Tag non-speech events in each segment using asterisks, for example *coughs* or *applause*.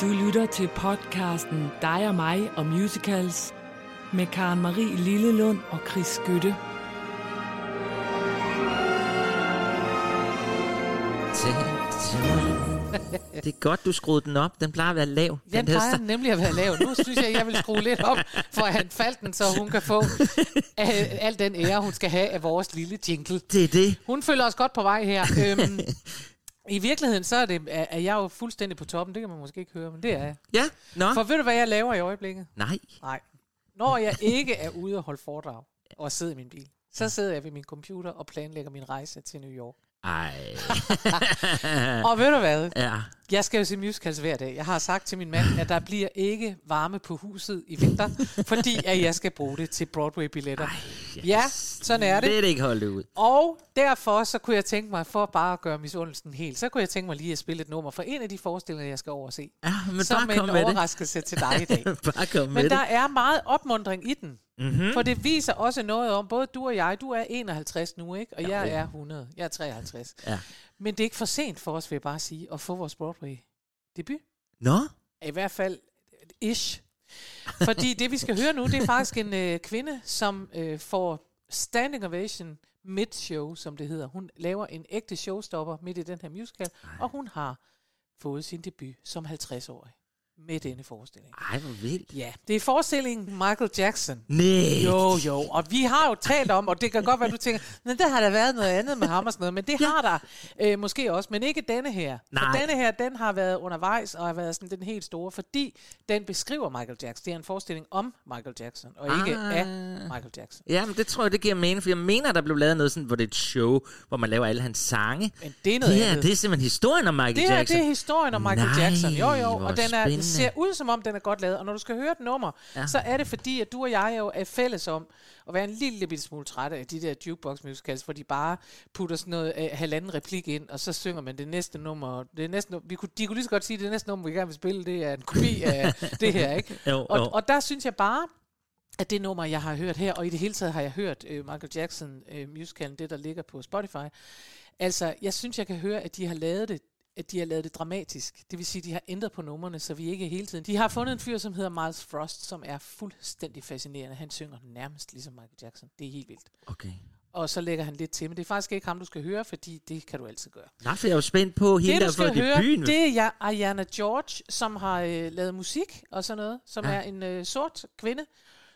Du lytter til podcasten Dig og mig og musicals med Karen Marie Lillelund og Chris Skytte. *laughs* Det er godt, du skruede den op. Den plejer at være lav. Den der plejer sta- nemlig at være lav. Nu synes jeg, jeg vil skrue lidt op, for at han faldt den, så hun kan få al den ære, hun skal have af vores lille jingle. Det er det. Hun følger os godt på vej her. Øhm, *laughs* I virkeligheden, så er, det, er jeg jo fuldstændig på toppen. Det kan man måske ikke høre, men det er jeg. Ja, nå. For ved du, hvad jeg laver i øjeblikket? Nej. Nej. Når jeg ikke er ude og holde foredrag og sidder i min bil, så sidder jeg ved min computer og planlægger min rejse til New York. Ej. *laughs* Og ved du hvad? Ja. Jeg skal jo se musicals hver dag. Jeg har sagt til min mand, at der bliver ikke varme på huset i vinter, fordi at jeg skal bruge det til Broadway-billetter. Ja, sådan er det. Det er det ikke holdt ud. Og derfor så kunne jeg tænke mig, for bare at gøre misundelsen helt, så kunne jeg tænke mig lige at spille et nummer for en af de forestillinger, jeg skal overse. Ja, men Som bare en kom med det. overraskelse til dig i dag. *laughs* Bare kom med Men der det. er meget opmundring i den. Mhm. Mm-hmm. For det viser også noget om, både du og jeg, du er 51 nu, ikke? Og jeg er 100. Jeg er 53. Ja. Men det er ikke for sent for os, vil jeg bare sige, at få vores Broadway-debut. Nå? I hvert fald ish. Fordi det, vi skal høre nu, det er faktisk en øh, kvinde, som øh, får standing ovation mid-show, som det hedder. Hun laver en ægte showstopper midt i den her musical, Ej. og hun har fået sin debut som 50-årig med denne forestilling. Ej, hvor vildt. Ja, det er forestillingen Michael Jackson. Nej. Jo, jo, og vi har jo talt om, og det kan godt være, du tænker, men der har der været noget andet med ham og sådan noget, men det har der øh, måske også, men ikke denne her. Nej. For denne her, den har været undervejs, og har været sådan den helt store, fordi den beskriver Michael Jackson. Det er en forestilling om Michael Jackson, og ikke Ah. af Michael Jackson. Ja, men det tror jeg, det giver mening, for jeg mener, der blev lavet noget sådan, hvor det er et show, hvor man laver alle hans sange. Men det er noget det her, andet. det er simpelthen historien om Michael Det Jackson. det er historien om Michael Nej, Jackson. Jo, jo, og den er. Ser ud som om, den er godt lavet. Og når du skal høre et nummer, ja. så er det fordi, at du og jeg jo er fælles om at være en lille bitte smule trætte af de der jukebox musicals, hvor de bare putter sådan noget uh, halvanden replik ind, og så synger man det næste nummer. Det næste, vi kunne, de kunne lige så godt sige, at det næste nummer, vi gerne vil spille, det er en kopi af *laughs* det her, ikke? Jo, jo. Og, og der synes jeg bare, at det nummer, jeg har hørt her, og i det hele taget har jeg hørt uh, Michael Jackson uh, musicalen, det der ligger på Spotify, altså jeg synes, jeg kan høre, at de har lavet det at de har lavet det dramatisk. Det vil sige, at de har ændret på numrene, så vi ikke hele tiden... De har fundet en fyr, som hedder Miles Frost, som er fuldstændig fascinerende. Han synger nærmest ligesom Michael Jackson. Det er helt vildt. Okay. Og så lægger han lidt til, men det er faktisk ikke ham, du skal høre, fordi det kan du altid gøre. Nå, for jeg er jo spændt på hele Det, der høre, debuten. det er Ariana George, som har øh, lavet musik og sådan noget, som ja. er en øh, sort kvinde,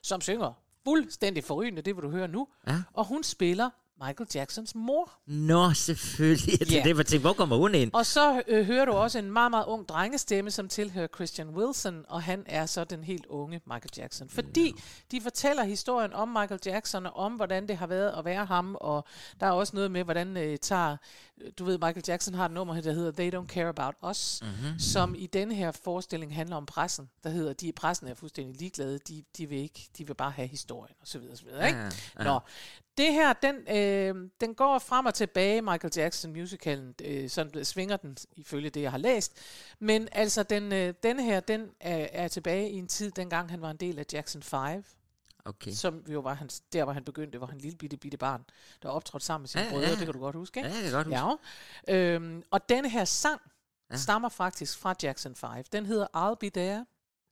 som synger fuldstændig forrygende, det vil du høre nu. Ja. Og hun spiller Michael Jacksons mor. Nå, selvfølgelig. Det Ja. er det, jeg tænkte, hvor kommer hun ind? Og så øh, hører du også en meget, meget ung drengestemme, som tilhører Christian Wilson, og han er så den helt unge Michael Jackson. Fordi de fortæller historien om Michael Jackson, og om hvordan det har været at være ham, og der er også noget med, hvordan øh, tager, du ved, Michael Jackson har et nummer, der hedder They Don't Care About Us, mm-hmm. som i denne her forestilling handler om pressen, der hedder, de pressen er fuldstændig ligeglade, de, de vil ikke, de vil bare have historien, og så videre, og så videre, ikke? Ja, ja. Nå, det her, den, øh, den går frem og tilbage, Michael Jackson musicalen, øh, sådan svinger den ifølge det, jeg har læst. Men altså, den, øh, denne her, den er, er tilbage i en tid, dengang han var en del af Jackson 5, Okay. som jo var hans, der, hvor han begyndte, hvor han lille bitte, bitte barn, der optrådte sammen med sine Ja, brødre, ja. det kan du godt huske, Ja, ikke? jeg kan godt huske. Ja. Øhm, og denne her sang Ja. stammer faktisk fra Jackson 5. Den hedder I'll Be There.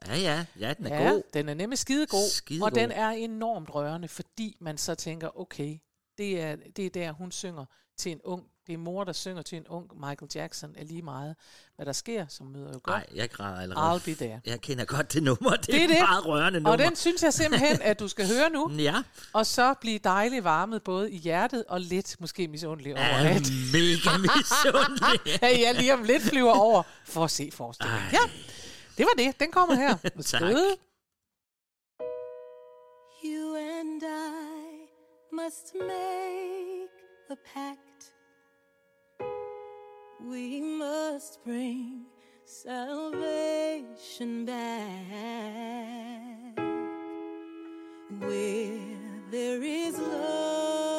Ja, ja, ja, den er ja, god. den er nemlig skidegod, Skidegod. og den er enormt rørende, fordi man så tænker, okay, det er, det er der, hun synger til en ung, det er mor, der synger til en ung Michael Jackson, er lige meget, hvad der sker, som møder jo godt. Nej, jeg græder allerede. I'll be there. Jeg kender godt det nummer. Det, Det er er det. et meget rørende nummer. Og den synes jeg simpelthen, at du skal høre nu, Ja, og så blive dejligt varmet både i hjertet og lidt måske misundelig over, er at, mega misundelig. *laughs* at jeg lige om lidt flyver over for at se forestillingen. Ej. Ja, det var det. Den kommer her. *laughs* Tak. You and I must make a pact. We must bring salvation back. Where there is love,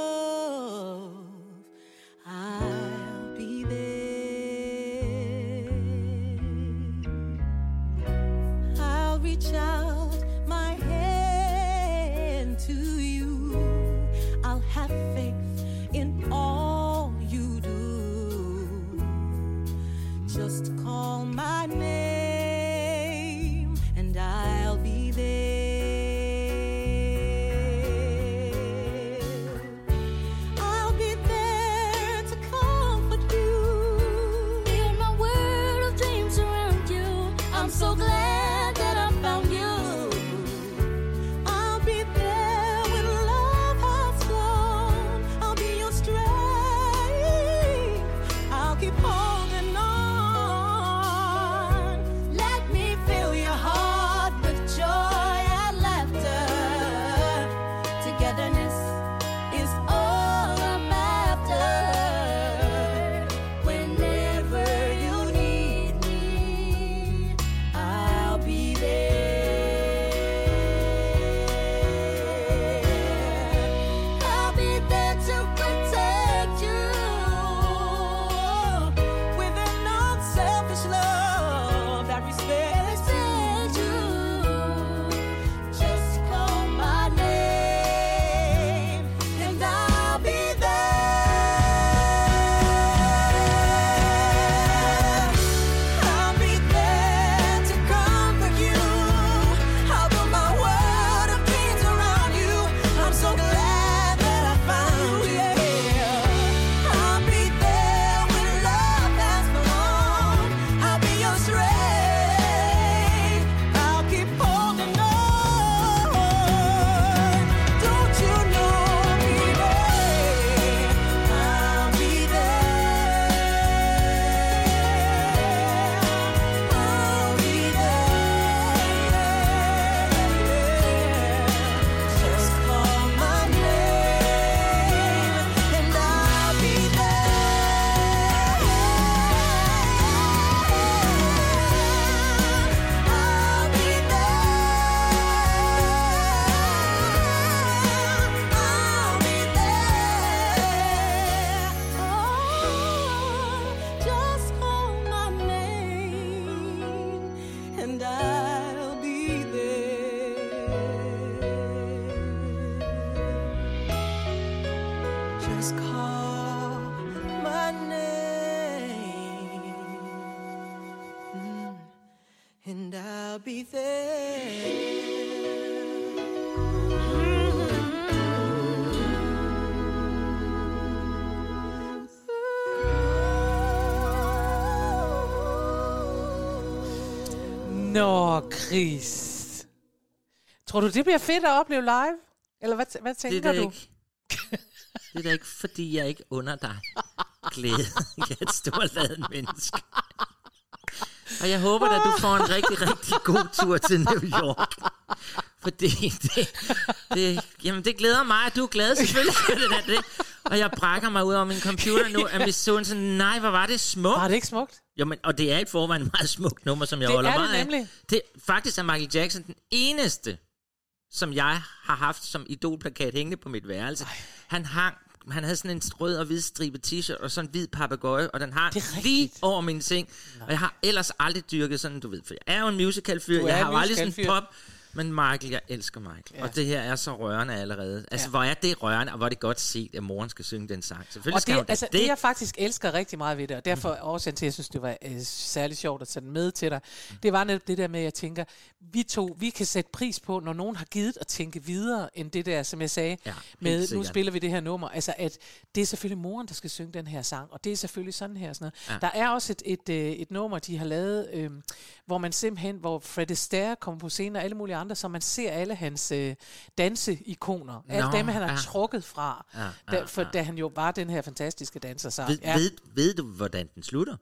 Chris. Tror du, det bliver fedt at opleve live? Eller hvad, hvad Det er tænker du? ikke... Det er da ikke, fordi jeg ikke under dig glæde. Jeg er et storladet menneske. Og jeg håber at du får en rigtig, rigtig god tur til New York. Fordi det, det, jamen det glæder mig, at du er glad. Selvfølgelig gør det da det. Og jeg brækker mig ud over min computer nu, at vi så sådan, nej, hvor var det smukt. Var det ikke smukt? Jo, men, og det er et forvejen meget smukt nummer, som jeg Det holder er det meget nemlig. af. Det, faktisk er Michael Jackson den eneste, som jeg har haft som idolplakat hængende på mit værelse. Ej. Han hang han havde sådan en rød og hvid stribet t-shirt og sådan en hvid papegøje, og den har Det er lige rigtigt. over min seng. Og jeg har ellers aldrig dyrket sådan, du ved, for jeg er jo en musical-fyr. Du er Jeg har en jo aldrig sådan musicalfyr. pop. Men Michael, jeg elsker Michael. Ja. Og det her er så rørende allerede. Altså, Ja. hvor er det rørende, og hvor er det godt set, at moren skal synge den sang. Selvfølgelig Og skal det, hun da altså, det, jeg faktisk elsker rigtig meget ved det, og derfor er årsagen til, at jeg synes, det var øh, særlig sjovt at tage den med til dig, det var netop det der med, at jeg tænker, vi to, vi kan sætte pris på, når nogen har givet at tænke videre, end det der, som jeg sagde, Ja, med, nu sikkert. spiller vi det her nummer, altså at det er selvfølgelig moren, der skal synge den her sang, og det er selvfølgelig sådan her sådan noget. Ja. Der er også et, et, øh, et nummer, de har lavet, øh, hvor man simpelthen, hvor Fred Astaire kommer på scenen, og alle mulige andre, så man ser alle hans øh, danseikoner, alle Nå, dem, han har ja. trukket fra, Ja, da, ja, for ja. da han jo var den her fantastiske danser. Så, Ved, ja. ved, ved du, hvordan den slutter?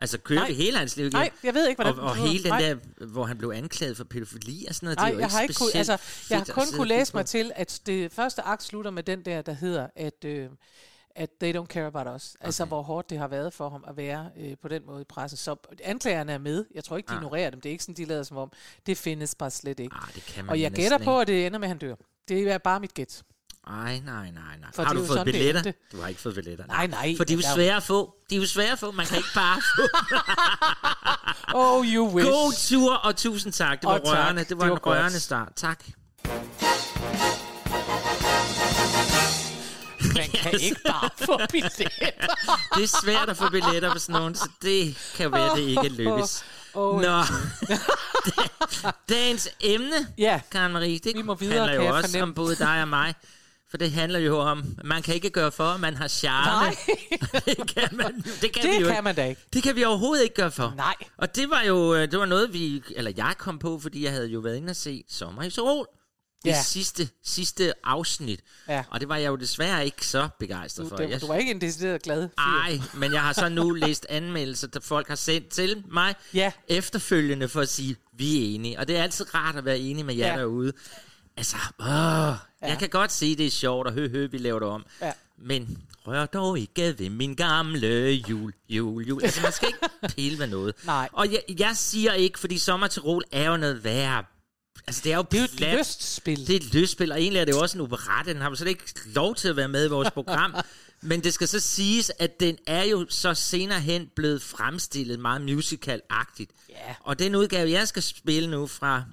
Altså, kører Nej. vi hele hans liv igen? Nej, jeg ved ikke, hvordan og, og hele den Nej. der, hvor han blev anklaget for pædofili og sådan noget, Nej, det er jo jeg ikke har ikke kunne, altså, jeg har kun kunne læse mig på. til, at det første akt slutter med den der, der hedder, at, øh, at they don't care about us. Okay. Altså, hvor hårdt det har været for ham at være øh, på den måde i pressen. Så anklagerne er med. Jeg tror ikke, de Ah. ignorerer dem. Det er ikke sådan, de lader som om. Det findes bare slet ikke. Ah, det kan man Og jeg gætter på, at det ender med, at han dør. Det er bare mit gæt. Ej, nej, nej, nej. For har det du fået det billetter? Du har ikke fået billetter. Nej, nej, For de er jo svære at få. De er jo svære at få. Man kan ikke bare få. *laughs* Oh, you wish. God tur, og tusind tak. Det var Og tak. rørende. Det var, Det var en rørende start. Tak. Man kan ikke bare få billetter. Det er svært at få billetter på sådan nogen, så det kan være, det ikke lykkes. Åh, Nå. *laughs* Dagens emne, Ja, Karen Marie, det Vi må videre, handler jo også fornemme. om både dig og mig. For det handler jo om, man kan ikke gøre for, at man har charme. nej, *laughs* det kan, man, det kan vi det jo kan ikke. man da ikke. Det kan vi overhovedet ikke gøre for. Nej. Og det var jo øh, det var noget, vi, eller jeg kom på, fordi jeg havde jo været inde og se Sommer i Sol. Det Ja. sidste, sidste afsnit. Ja. Og det var jeg jo desværre ikke så begejstret Du, for. det, Jeg du var ikke en decideret glad fyr. ej, men jeg har så nu *laughs* læst anmeldelser, der folk har sendt til mig Ja. efterfølgende for at sige, vi er enige. Og det er altid rart at være enig med jer Ja. derude. Altså, åh, ja. jeg kan godt sige, det er sjovt, og hø, hø, vi laver det om. Ja. Men rør dog ikke ved min gamle jul, jul, jul. Altså, man skal ikke *laughs* pille ved noget. Nej. Og jeg, jeg siger ikke, fordi Sommer til Rol er jo noget værre. Altså, det er jo Det er jo et lystspil. Det er et lystspil, og egentlig er det jo også en operette. Den har jo slet ikke lov til at være med i vores program. *laughs* Men det skal så siges, at den er jo så senere hen blevet fremstillet meget musical-agtigt. Ja. Og den udgave, jeg skal spille nu fra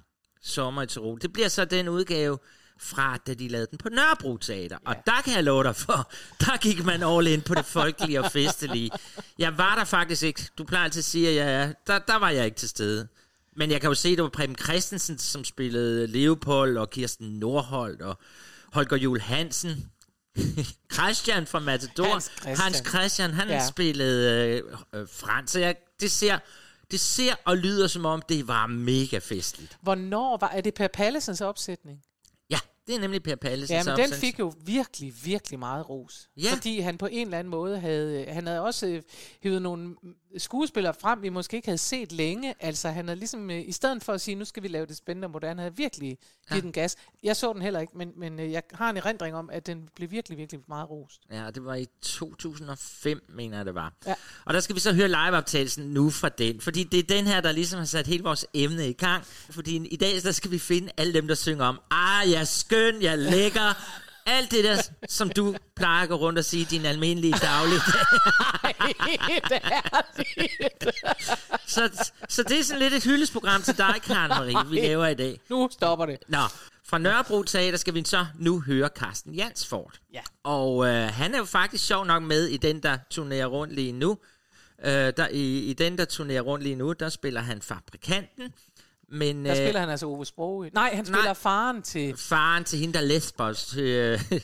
Sommer i Tirol, det bliver så den udgave fra, da de lavede den på Nørrebro Teater. Og der kan jeg love dig for, *laughs* der gik man all in på det folkelige og festelige. Jeg var der faktisk ikke. Du plejer altid at sige, at jeg er. Der, der var jeg ikke til stede. Men jeg kan jo se, at det var Preben Christensen, som spillede Leopold, og Kirsten Nordholt, og Holger Jul Hansen. *laughs* Christian fra Matador. Hans Christian. Hans Christian, han ja. spillede øh, øh, Frans. Så jeg, det ser... Det ser og lyder som om, det var mega festligt. Hvornår var, er det Per Pallesens opsætning? Ja, det er nemlig Per Pallesen. Ja, men den fik jo virkelig, virkelig meget ros. Ja. Fordi han på en eller anden måde havde, han havde også øh, hivet nogle skuespillere frem, vi måske ikke havde set længe. Altså han havde ligesom, øh, i stedet for at sige, nu skal vi lave det spændende og moderne, havde virkelig givet den gas. Jeg så den heller ikke, men, men øh, jeg har en erindring om, at den blev virkelig, virkelig meget rost. Ja, det var i 2005, mener jeg det var. Ja. Og der skal vi så høre liveoptagelsen nu fra den. Fordi det er den her, der ligesom har sat hele vores emne i gang. Fordi i dag, der skal vi finde alle dem, der synger om, ah, jeg er skøn, jeg er lækker, alt det der, som du plejer at gå rundt og sige i din almindelige *laughs* det. Så, så det er sådan lidt et hyldesprogram til dig, Karen Marie, vi laver i dag. Nu stopper det. Nå, fra Nørrebro Teater skal vi så nu høre Carsten Jansford. Ja. Og øh, han er jo faktisk sjov nok med i den, der turnerer rundt lige nu. Øh, der, i, I den, der turnerer rundt lige nu, der spiller han fabrikanten. Men Der øh, spiller han altså Ove Sprogøe. Nej, han spiller nej. faren til... faren til hende, der lesbos, til, øh, *laughs*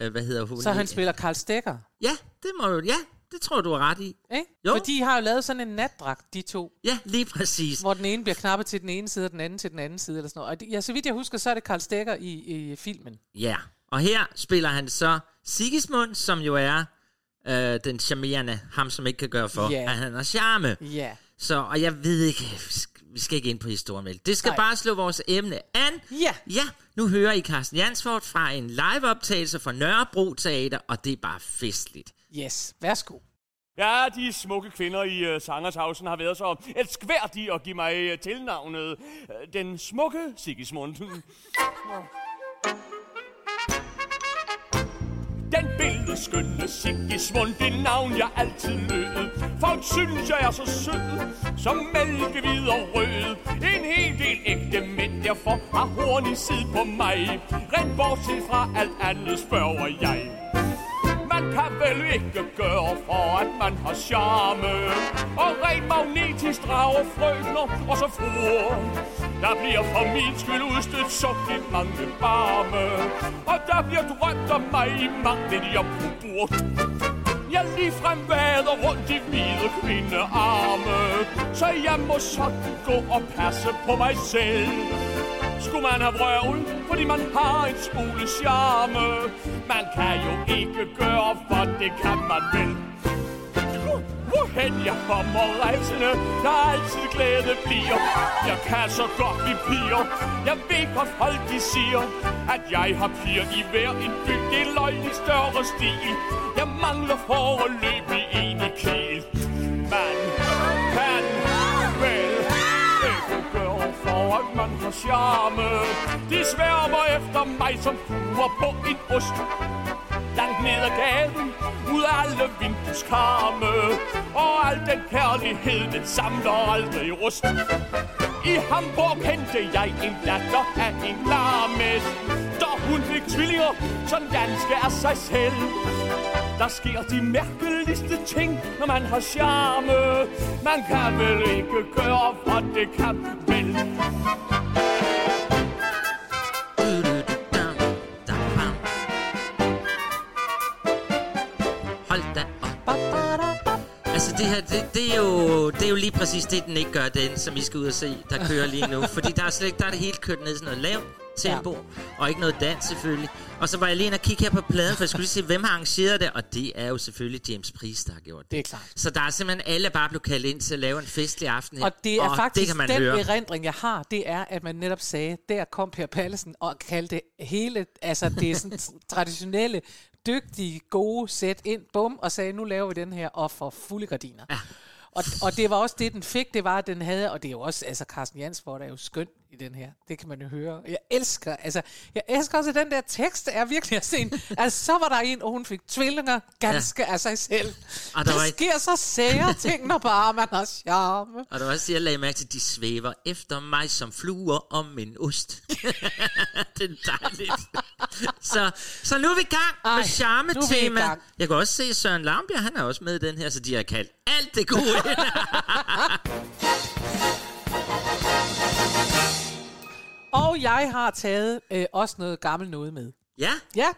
øh, hvad hedder hun? Så han spiller Karl Stegger. Ja, det må du, ja, det tror du har ret i. Ikke? Jo. For de har jo lavet sådan en natdragt, de to. Ja, lige præcis. Hvor den ene bliver knappet til den ene side, og den anden til den anden side. Eller sådan noget. Og ja, så vidt jeg husker, så er det Karl Stegger i, i filmen. Ja, og her spiller han så Sigismund, som jo er øh, den charmerende, ham som ikke kan gøre for, Ja. at han har charme. Ja. Så, og jeg ved ikke, vi skal ikke ind på historien, vel? Det skal Nej. bare slå vores emne an. Ja. Ja, nu hører I Carsten Jansford fra en liveoptagelse fra Nørrebro Teater, og det er bare festligt. Yes. Værsgo. Ja, de smukke kvinder i uh, Sangershausen har været så elskværdige at give mig uh, tilnavnet uh, den smukke Sigismund. *laughs* Den billedskønne Sigismund, det navn jeg altid lød. Folk synes, jeg er så sød, som mælkehvid og rød. En hel del ægte mænd derfor har horn i sid på mig. Rent bortset fra alt andet spørger jeg. Man kan vel ikke gøre for, at man har charme. Og rent magnetisk drager frøkner og så fruer. Der bliver for min skyld udstødt sukkeligt mange barme. Og der bliver drømt om mig i mange jeg på bord jeg ligefrem vader rundt i hvide kvindearme. Så jeg må sådan gå og passe på mig selv skulle man have vrøvl, fordi man har en smule charme. Man kan jo ikke gøre, for det kan man vel. Hvorhen jeg kommer rejsende, der altid glæde bliver. Jeg kan så godt lide piger. Jeg ved hvad folk de siger, at jeg har piger i hver en by. Det er løgn i større stil. Jeg mangler for at løbe i en i kiel. Man charme. De sværmer efter mig som fluer på en ost. Langt ned ad gaden, ud af alle vindueskarme. Og al den kærlighed, den samler aldrig rust. I Hamburg kendte jeg en datter af en larmes. Da hun fik tvillinger, som danske af sig selv. Der sker de mærkeligste ting, når man har charme. Man kan vel ikke gøre, for det kan vel. Det her, det, det, er jo, det er jo lige præcis det, den ikke gør, den som I skal ud og se, der kører lige nu. Fordi der er slet ikke, der er det helt kørt ned i sådan noget lavt tempo, ja. og ikke noget dans selvfølgelig. Og så var jeg lige inde og kigge her på pladen, for jeg skulle lige se, hvem har arrangeret det, og det er jo selvfølgelig James Priest, der har gjort det. Det er klart. Så der er simpelthen alle bare blevet kaldt ind til at lave en festlig aften her. Og det er og faktisk det kan man den høre. erindring, jeg har, det er, at man netop sagde, der kom Per Pallesen og kaldte hele, altså det er sådan *laughs* traditionelle, dygtige, gode sæt ind, bum, og sagde, nu laver vi den her, og for fulde gardiner. Ja. Og, og det var også det, den fik, det var, at den havde, og det er jo også, altså Carsten Jansford er jo skøn i den her, det kan man jo høre. Jeg elsker, altså, jeg elsker også, at den der tekst er virkelig at se *laughs* altså så var der en, og hun fik tvillinger ganske ja. af sig selv. Og der der var sker så sære ting, når bare man har charme. Og der var også, jeg lagde mærke til, at de svæver efter mig som fluer om en ost. *laughs* det er dejligt. så, så nu er vi i gang Ej, med charme-tema. Jeg kan også se, Søren Laumbjerg, han er også med i den her, så de har kaldt alt det gode *laughs* Og jeg har taget øh, også noget gammelt noget med. ja, Ja,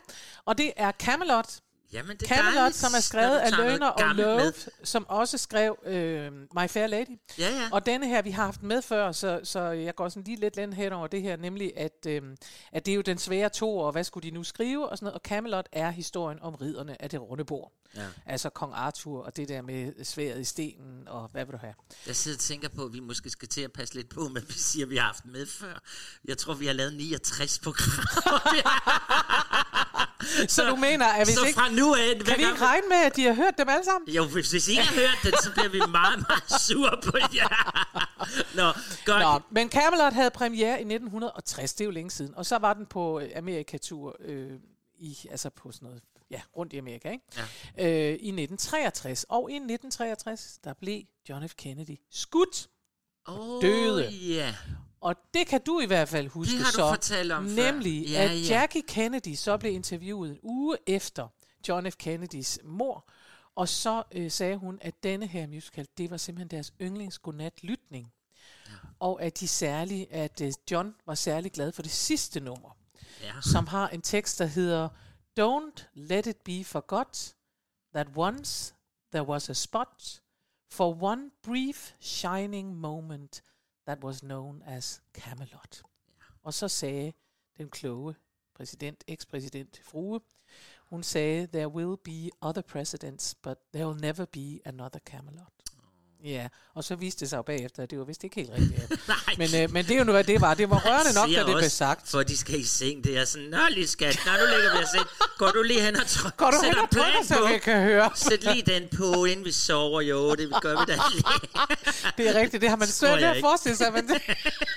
og det er Camelot. Jamen det Camelot, som er skrevet af Løgner og Love, med. som også skrev øh, My Fair Lady. Ja, ja. Og denne her, vi har haft med før, så, så jeg går sådan lige lidt hen over det her, nemlig at, øh, at det er jo den svære to, og hvad skulle de nu skrive, og sådan noget. Og Camelot er historien om ridderne af det runde bord. Ja. Altså kong Arthur, og det der med sværet i stenen, og hvad vil du have? Jeg sidder og tænker på, at vi måske skal til at passe lidt på, men vi siger, at vi har haft med før. Jeg tror, vi har lavet 69 programmer. *laughs* *laughs* Så du mener, at hvis så ikke, fra nu af... kan vi ikke regne med, at de har hørt dem alle sammen? Jo, hvis, hvis I ikke har hørt den, så bliver vi meget, meget sure på jer. Nå, godt. Nå, men Camelot havde premiere i 1960, det er jo længe siden, og så var den på øh, Amerikatur øh, i, altså på sådan noget, ja, rundt i Amerika, ikke? Ja. Øh, I 1963. Og i 1963, der blev John F. Kennedy skudt. Oh, døde. Ja. Og det kan du i hvert fald huske Det har du så. fortalt om før. Nemlig, Ja, at ja. Jackie Kennedy så blev interviewet en uge efter John F. Kennedys mor. Og så øh, sagde hun, at denne her musical, det var simpelthen deres yndlings godnat-lytning. Ja. Og at de særlig, at øh, John var særlig glad for det sidste nummer, ja. som har en tekst, der hedder Don't let it be forgot that once there was a spot for one brief shining moment that was known as Camelot. Og så sagde den kloge præsident, ekspræsident Frue, hun sagde, there will be other presidents, but there will never be another Camelot. Ja, og så viste det sig jo bagefter, at det var vist ikke helt rigtigt. *laughs* Men, øh, men det er jo nu, hvad det var. Det var rørende nok, da det blev også, sagt. For de skal i seng. Det er sådan, nå lige skat, nå nu ligger vi og seng. Går du lige hen og trykker? Går du hen en og trykker, så vi kan høre? Sæt lige den på, inden vi sover. Jo, det gør vi da *laughs* lige. Det er rigtigt, det har man svært ved at forestille sig. Men det...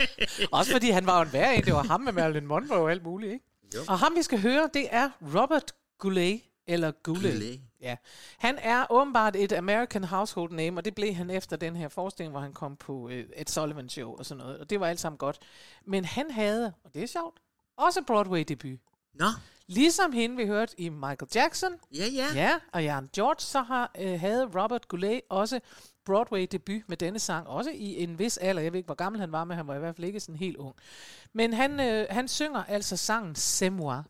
*laughs* Også fordi han var jo en værre en. Det var ham med Marilyn Monroe og alt muligt, ikke? Jo. Og ham, vi skal høre, det er Robert Goulet, eller Goulet. Goulet. Ja. Han er åbenbart et American household name, og det blev han efter den her forestilling, hvor han kom på øh, et Sullivan Show og sådan noget. Og det var alt sammen godt. Men han havde, og det er sjovt, også Broadway-debut. Nå, Ligesom hende, vi hørte i Michael Jackson, ja, ja. Ja, og Jan George, så har, øh, havde Robert Goulet også Broadway-debut med denne sang, også i en vis alder. Jeg ved ikke, hvor gammel han var, men han var i hvert fald ikke sådan helt ung. Men han, øh, han synger altså sangen C'est moi.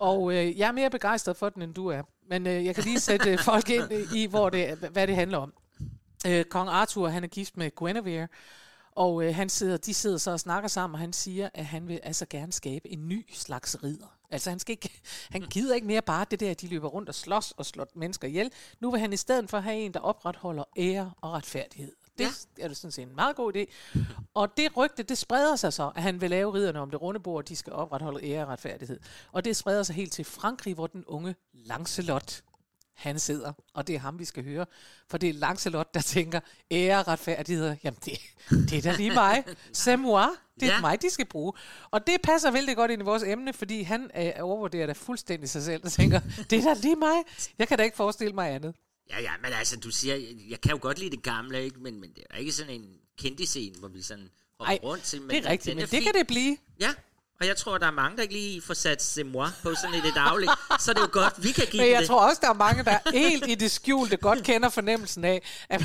Og øh, jeg er mere begejstret for den, end du er. Men øh, jeg kan lige sætte øh, folk ind øh, i, hvor det, hvad det handler om. Øh, Kong Arthur, han er gift med Guinevere, og øh, han sidder, de sidder så og snakker sammen, og han siger, at han vil altså gerne skabe en ny slags ridder. Altså han, skal ikke, han gider ikke mere bare det der, at de løber rundt og slås og slår mennesker ihjel. Nu vil han i stedet for have en, der opretholder ære og retfærdighed. Det ja. er det sådan set en meget god idé. Og det rygte, det spreder sig så, at han vil lave ridderne om det runde bord, de skal opretholde ære og retfærdighed. Og det spreder sig helt til Frankrig, hvor den unge Lancelot, han sidder, og det er ham, vi skal høre. For det er Lancelot, der tænker, ære og retfærdighed, jamen det, det er da lige mig. *laughs* C'est moi. Det er ja. mig, de skal bruge. Og det passer vældig godt ind i vores emne, fordi han øh, overvurderer da fuldstændig sig selv og tænker, det er da lige mig. Jeg kan da ikke forestille mig andet. Ja, ja, men altså, du siger, jeg kan jo godt lide det gamle, ikke? Men, men det er ikke sådan en kendiscene, hvor vi sådan hopper Ej, rundt til. Men det er rigtigt, men det fin. kan det blive. Ja, og jeg tror, der er mange, der ikke lige får sat c'est moi på sådan i det daglige. så det er jo godt, vi kan give Men jeg det. tror også, der er mange, der helt i det skjulte godt kender fornemmelsen af, at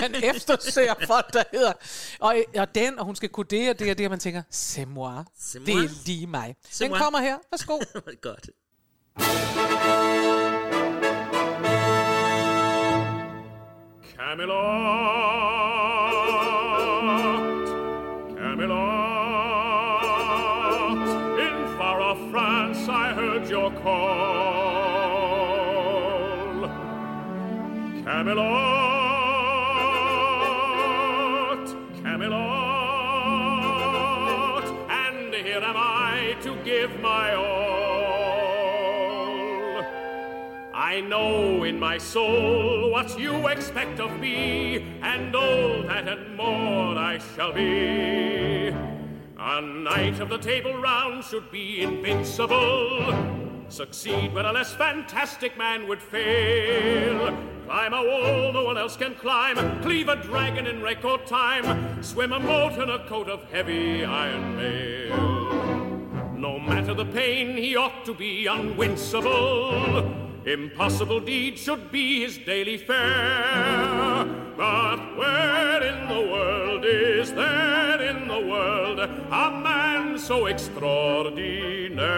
man eftersøger folk, der hedder, og, og den, og hun skal kunne det og det og det, og man tænker, c'est moi. C'est Det moi. er lige mig. Den kommer her. Værsgo. *laughs* godt. Camelot, Camelot, in far off France I heard your call. Camelot, Camelot, and here am I to give my all. I know in my soul what you expect of me, and all that and more I shall be. A knight of the table round should be invincible. Succeed when a less fantastic man would fail. Climb a wall no one else can climb. Cleave a dragon in record time. Swim a moat in a coat of heavy iron mail. No matter the pain, he ought to be unwincible. Impossible deeds should be his daily fare. But where in the world is there in the world a man so extraordinaire?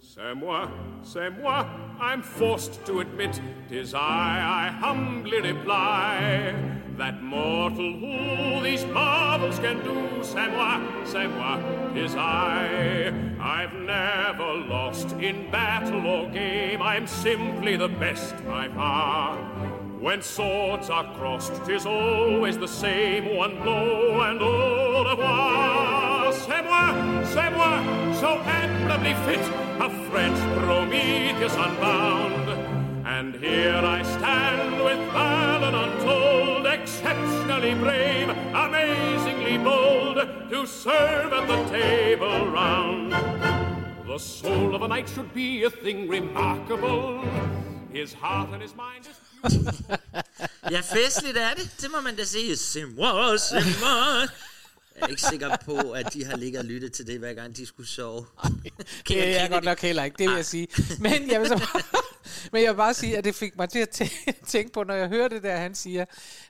C'est moi, c'est moi, I'm forced to admit, tis I, I humbly reply, that mortal who these marvels can do, c'est moi, c'est moi, tis I. I've never lost in battle or game, I'm simply the best by far. When swords are crossed, tis always the same, one blow and au revoir. C'est moi, c'est moi, so admirably fit, a French Prometheus unbound. And here I stand with valor untold, exceptionally brave, amazingly bold, to serve at the table round. The soul of a knight should be a thing remarkable. His heart and his mind is *laughs* Ja, festligt er det. Det må man da sige. Simmer, simmer. Jeg er ikke sikker på, at de har ligget og lyttet til det, hver gang de skulle sove. *laughs* Det er jeg godt nok heller ikke, det vil jeg sige. Men jeg vil, så bare, *laughs* men jeg vil bare sige, at det fik mig til at tæ- tænke på, når jeg hører det der, han siger,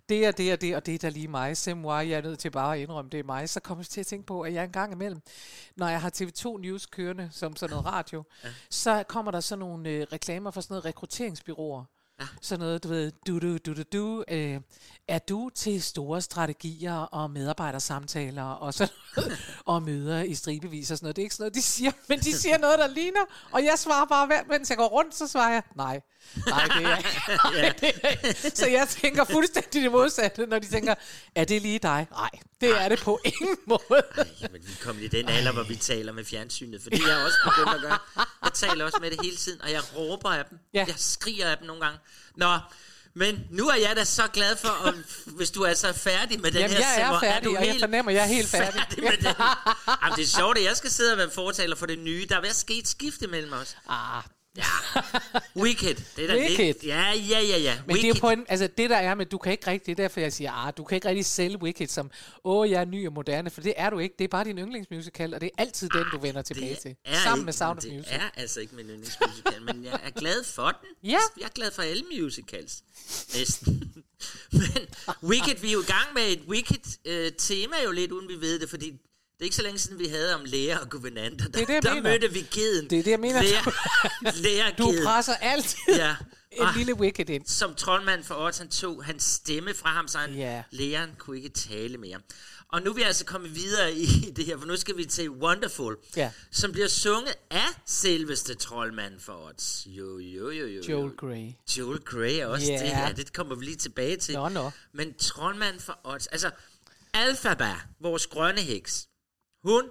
det er det og det, og det er da lige mig. Moi, jeg er nødt til bare at indrømme, det er mig. Så kommer jeg til at tænke på, at jeg en gang imellem, når jeg har TV2 News kørende, som sådan noget *laughs* radio, så kommer der sådan nogle øh, reklamer for sådan noget rekrutteringsbyråer. Sådan noget, du ved, du, du, du, du, du. Øh, er du til store strategier og medarbejdersamtaler og sådan noget, *laughs* og møder i stribevis og sådan noget? Det er ikke sådan noget, de siger, men de siger noget, der ligner, og jeg svarer bare, hver, mens jeg går rundt, så svarer jeg, nej, nej, det er ikke. *laughs* Nej, det er ikke. Så jeg tænker fuldstændig det modsatte, når de tænker, er det lige dig? Nej, det er det på ingen *laughs* måde. Jamen, vi er kommet i den alder, hvor vi taler med fjernsynet, fordi jeg er også begyndt at gøre. Jeg taler også med det hele tiden, og jeg råber af dem. Ja. Jeg skriger af dem nogle gange. Nå, men nu er jeg da så glad for, at, hvis du er så færdig med den Jamen, her jeg er Simmer, færdig, du og jeg fornemmer, jeg er helt færdig. færdig med den. *laughs* Jamen, det er sjovt, at jeg skal sidde og være fortaler for det nye. Der er ved at ske et skifte mellem os. Ah, Ja. Wicked. Det er da Wicked. Lidt, ja, ja, ja, ja. Men det er på en, altså det der er med, du kan ikke rigtig, det er derfor jeg siger, ah, du kan ikke rigtig sælge Wicked som, åh, jeg er ny og moderne, for det er du ikke. Det er bare din yndlingsmusical, og det er altid den, du vender tilbage til. Sammen ikke, med Sound of det Music. er altså ikke min yndlingsmusical, men jeg er glad for den. Ja. Jeg er glad for alle musicals. Næsten. *laughs* men Wicked, vi er jo i gang med et Wicked-tema jo lidt, uden vi ved det, fordi det er ikke så længe siden, vi havde om læger og guvernanter. Der, Det er det, der mener. mødte vi keden. Det er det, jeg mener. Lærer, lærerkeden. *laughs* Du presser altid Ja. en Og lille Wicked ind. som troldmand for han tog hans stemme fra ham, så han, Ja. læreren kunne ikke tale mere. Og nu er vi altså kommet videre i *laughs* det her, for nu skal vi til Wonderful, Ja. som bliver sunget af selveste troldmanden for Ods. Jo, jo, jo, jo. Joel jo. Grey. Joel Grey også Ja. det her, det kommer vi lige tilbage til. Nå, nå. Men troldmanden for Ods, altså Alphaba, vores grønne heks, hun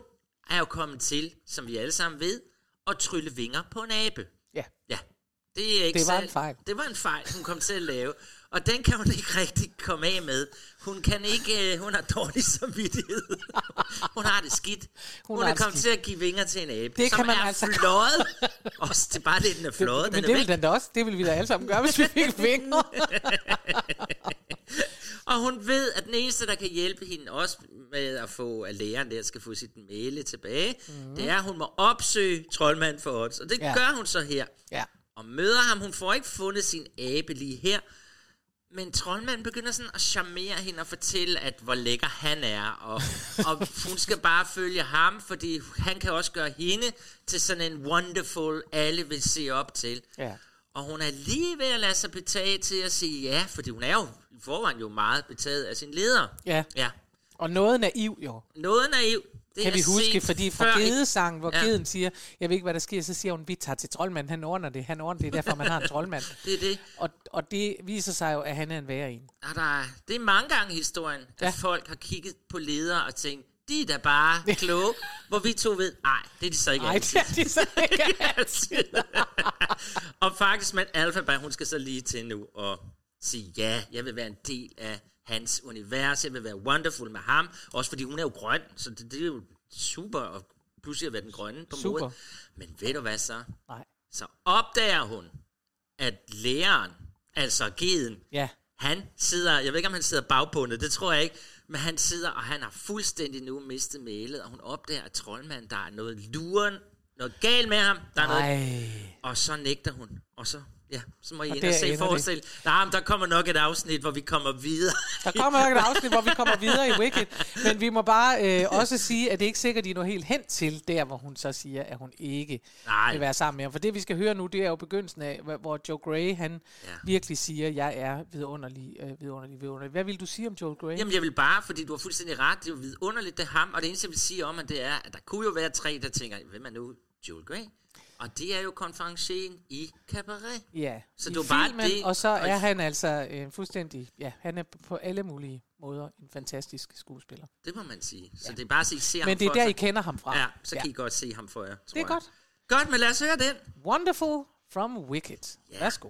er jo kommet til, som vi alle sammen ved, at trylle vinger på en abe. Ja. Ja, det er ikke Det var særlig- en fejl. Det var en fejl, hun kom til at lave. Og den kan hun ikke rigtig komme af med. Hun kan ikke, øh, hun har dårlig samvittighed. *laughs* hun har det skidt. Hun, Hun er det kommet skidt. til at give vinger til en abe, Det som kan man er altså- fløjet. Også, det er bare det, den er. Men Den det er ville væk. den da også. Det ville vi da alle sammen gøre, hvis vi fik *laughs* vinger. *laughs* Og hun ved, at den eneste, der kan hjælpe hende også med at få, at læreren der skal få sit mæle tilbage, mm. det er, at hun må opsøge troldmand for odds. Og det ja. gør hun så her. ja. og møder ham. Hun får ikke fundet sin abe lige her. Men troldmanden begynder sådan at charmere hende og fortælle, at hvor lækker han er. Og, og hun skal bare følge ham, fordi han kan også gøre hende til sådan en wonderful, alle vil se op til. Ja. Og hun er lige ved at lade sig betage til at sige ja, fordi hun er jo i forvejen jo meget betaget af sin leder. Ja. Ja. Og noget naiv jo. Noget naiv. Det Kan vi huske, fordi fra Gedesang, hvor Ja. ja. Geden siger, jeg ved ikke, hvad der sker, så siger hun, vi tager til troldmand, han ordner det, han ordner det, derfor man har en troldmand. *laughs* Det er det. Og, og det viser sig jo, at han er en værre en. Og der er, det er mange gange i historien, at Ja. folk har kigget på ledere og tænkt, de er da bare *laughs* kloge, hvor vi to ved, nej, det er de så ikke Nej, altid. det er de så *laughs* ikke altid. og faktisk med Alphaba, hun skal så lige til nu og sige, ja, jeg vil være en del af hans univers, jeg vil være wonderful med ham, også fordi hun er jo grøn, så det, det er jo super at pludselig at være den grønne på Super. modet. Men ved du hvad så? Nej. Så opdager hun, at læreren, altså geden, Ja. han sidder, jeg ved ikke om han sidder bagbundet, det tror jeg ikke, men han sidder, og han har fuldstændig nu mistet mailet, og hun opdager, at troldmanden, der er noget luren, noget galt med ham, der er noget, Nej. og så nægter hun, og så, ja, så må I ind og se forestil. Nej, men der kommer nok et afsnit, hvor vi kommer videre. Der kommer nok et afsnit, hvor vi kommer videre i Wicked, men vi må bare øh, også sige, at det er ikke sikkert, at de når helt hen til der, hvor hun så siger, at hun ikke Nej. vil være sammen med ham. For det, vi skal høre nu, det er jo begyndelsen af, hvor- Joe Gray, han Ja. virkelig siger, at jeg er vidunderlig, øh, vidunderlig, vidunderlig. Hvad vil du sige om Joel Gray? Jamen, jeg vil bare, fordi du har fuldstændig ret, det er jo vidunderligt, det er ham, og det eneste, jeg vil sige om, at det er, at der kunne jo være tre, der tænker, hvem er nu Joel Grey? Og det er jo konferencien i Cabaret. Ja, Så i det var bare filmen, det, og så og er han altså øh, fuldstændig, ja, han er på alle mulige måder en fantastisk skuespiller. Det må man sige. Så det er bare, så I ser ham Men det er for der. I kender ham fra. Ja, så kan I godt se ham for jer, tror Det er jeg. godt. Godt, men lad os høre den. Wonderful from Wicked. Ja. Værsgo.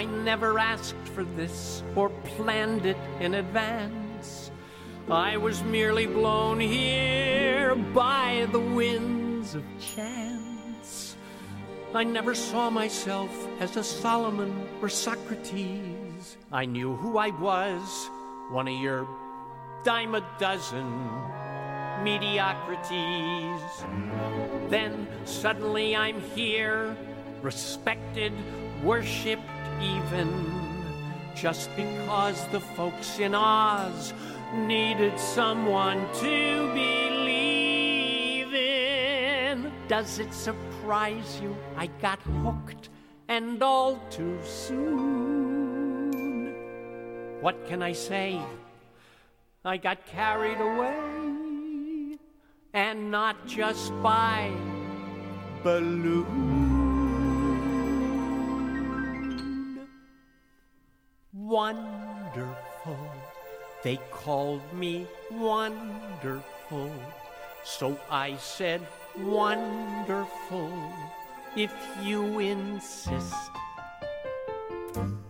I never asked for this or planned it in advance. I was merely blown here by the winds of chance. I never saw myself as a Solomon or Socrates. I knew who I was, one of your dime a dozen mediocrities. Then suddenly I'm here, respected, worshipped even, just because the folks in Oz needed someone to believe in. Does it surprise you I got hooked and all too soon? What can I say? I got carried away, and not just by balloon. Wonderful, they called me wonderful, so I said wonderful. If you insist,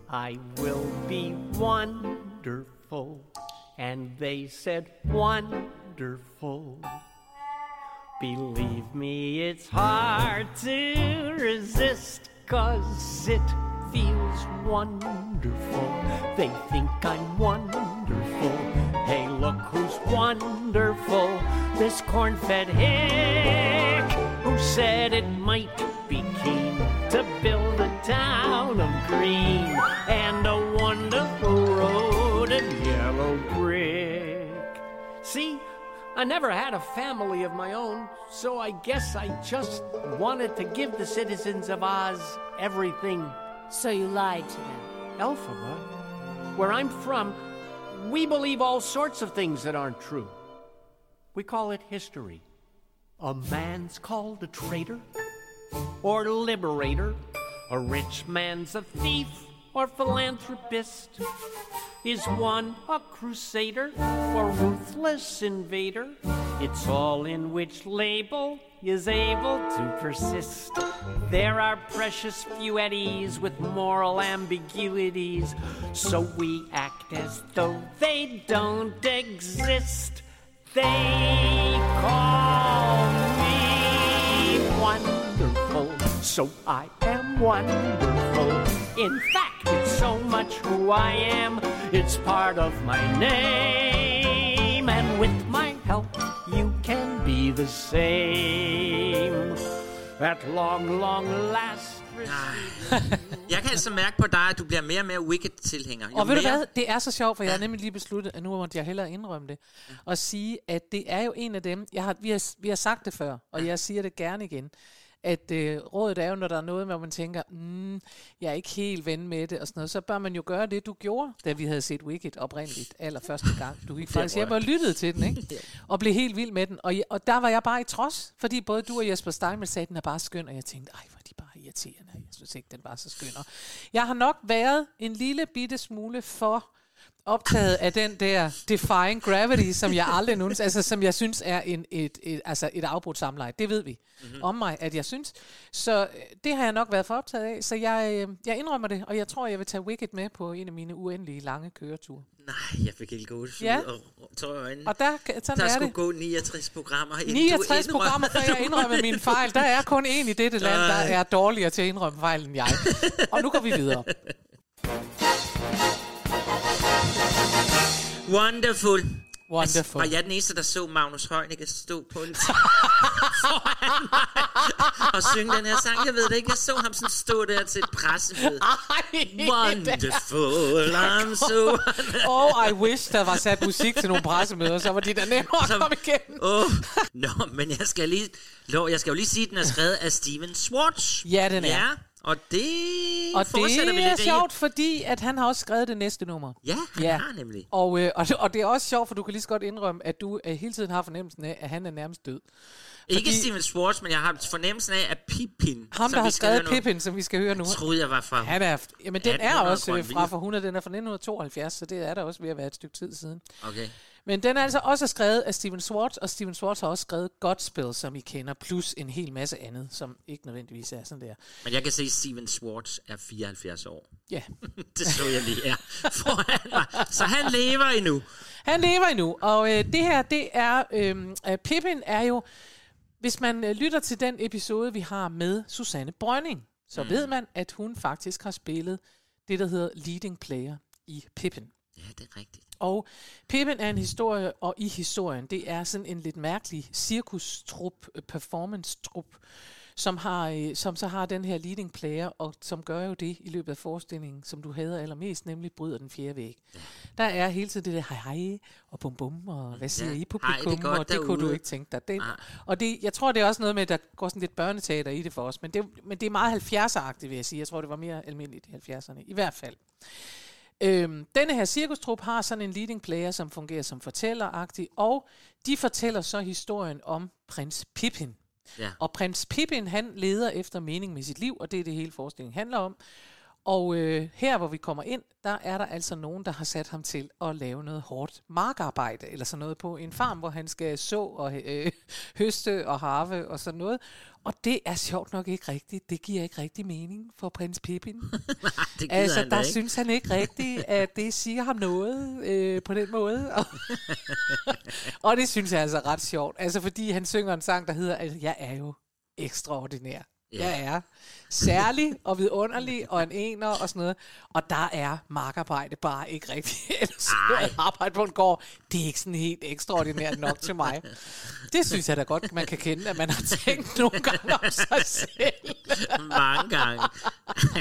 I will be wonderful. And they said, Wonderful. Believe me, it's hard to resist, cause it feels wonderful. They think I'm wonderful. Hey, look who's wonderful. This corn fed hick who said it might be keen to build a town of green and a wonderful road and yellow brick. See, I never had a family of my own, so I guess I just wanted to give the citizens of Oz everything. So you lied to them. Elphaba, where I'm from, we believe all sorts of things that aren't true. We call it history. A um. man's called a traitor or liberator. A rich man's a thief or philanthropist. Is one a crusader or ruthless invader? It's all in which label is able to persist. There are precious few eddies with moral ambiguities, so we act as though they don't exist. They call me wonderful, so I am wonderful. In fact, it's so much who I am, it's part of my name. And with my help, you can be the same. At long, long last. *laughs* Jeg kan altså mærke på dig, at du bliver mere og mere Wicked-tilhænger. Jo Og ved du mere- hvad, det er så sjovt, for jeg har nemlig lige besluttet, at nu måtte jeg hellere indrømme det, og sige, at det er jo en af dem, jeg har, vi, har, vi har sagt det før, og jeg siger det gerne igen, at øh, rådet er jo, når der er noget, hvor man tænker, mm, jeg er ikke helt ven med det, og sådan noget, så bør man jo gøre det, du gjorde, da vi havde set Wicked oprindeligt, allerførste gang. Du gik *laughs* faktisk hjem og lyttede til den, ikke? Og blev helt vild med den. Og, og der var jeg bare i trods, fordi både du og Jesper Steinmetz sagde, at den er bare skøn, og jeg tænkte, ej, hvor er de bare irriterende. Jeg synes ikke, den var så skøn. Og jeg har nok været en lille bitte smule for optaget af den der Defying Gravity, som jeg aldrig nogensinde, altså som jeg synes er en, et, et, altså et afbrudt samleje. Det ved vi mm-hmm. om mig, at jeg synes. Så øh, det har jeg nok været for optaget af, så jeg, øh, jeg indrømmer det, og jeg tror, jeg vil tage Wicked med på en af mine uendelige lange køreture. Nej, jeg fik helt gode Ja. og tår i øjnene. Og der, sådan der er skulle det. gå 69 programmer, inden 69 du programmer, før jeg indrømmer mine fejl. Der er kun en i dette land, der er dårligere til at indrømme fejl end jeg. Og nu går vi videre. *laughs* Wonderful. Wonderful. Altså, var jeg den eneste, der så Magnus Heunicke stå på en *laughs* foran mig og synge den her sang? Jeg ved det ikke. Jeg så ham sådan stå der til et pressemøde. Wonderful, *laughs* I'm so... Oh, I wish, der var sat musik til nogle pressemøder, så var de der nemmere at komme igennem. Åh, Nå, men jeg skal lige... Lå, jeg skal jo lige sige, at den er skrevet af Steven Schwartz. Ja, den er. Ja, og det Og fortsætter vi det er lidt i. sjovt, fordi at han har også skrevet det næste nummer. Ja, han Ja. har nemlig. Og, øh, og, og det er også sjovt, for du kan lige så godt indrømme, at du øh, hele tiden har fornemmelsen af, at han er nærmest død. Ikke Steven Schwartz, men jeg har fornemmelsen af, at Pippin, Ham, der vi har skrevet Pippin, som vi skal høre nu. troede jeg var fra... Han er, jamen, den er 1800 også øh, fra for 100, den er fra 1972, så det er der også ved at være et stykke tid siden. Okay. Men den er altså også skrevet af Steven Schwartz, og Steven Schwartz har også skrevet Godspell, som I kender, plus en hel masse andet, som ikke nødvendigvis er sådan der. Men jeg kan se, at Steven Schwartz er 74 år. Ja, *laughs* Det så jeg lige her foran mig. Så han lever endnu. han lever endnu, og øh, det her, det er, øh, øh, Pippin er jo, hvis man øh, lytter til den episode, vi har med Susanne Brønning, så mm. ved man, at hun faktisk har spillet det, der hedder leading player i Pippin. Ja, det er rigtigt. Og Pippin er en historie, og i historien, det er sådan en lidt mærkelig cirkustrup, øh, performance-trup, som, har, øh, som så har den her leading player, og som gør jo det i løbet af forestillingen, som du hader allermest, nemlig bryder den fjerde væg. Der er hele tiden det der hej hej, og bum bum, og hvad siger Ja. I Hej, publikum, det er godt og det kunne du ikke tænke dig. Det, og det, jeg tror, det er også noget med, at der går sådan lidt børneteater i det for os, men det, men det er meget 70'er-agtigt, vil jeg sige. Jeg tror, det var mere almindeligt i 70'erne, i hvert fald. Øhm, denne her cirkustrup har sådan en leading player, som fungerer som fortælleragtig, og de fortæller så historien om prins Pippin. Ja. Og prins Pippin, han leder efter mening med sit liv, og det er det hele forestillingen handler om. Og øh, her, hvor vi kommer ind, der er der altså nogen, der har sat ham til at lave noget hårdt markarbejde, eller sådan noget på en farm, hvor han skal så og øh, *laughs* høste og harve og sådan noget. Og det er sjovt nok ikke rigtigt. Det giver ikke rigtig mening for prins Pippin. *laughs* Det Altså, han der ikke. synes han ikke rigtigt, at det siger ham noget øh, på den måde. *laughs* Og, det synes jeg altså ret sjovt. Altså, fordi han synger en sang, der hedder, at jeg er jo ekstraordinær. Ja. Jeg er særlig og vidunderlig og en ener og sådan noget. Og der er markarbejde bare ikke rigtigt. *laughs* Ellers arbejde på en gård, det er ikke sådan helt ekstraordinært nok til mig. Det synes jeg da godt, man kan kende, at man har tænkt nogle gange om sig selv. Mange gange.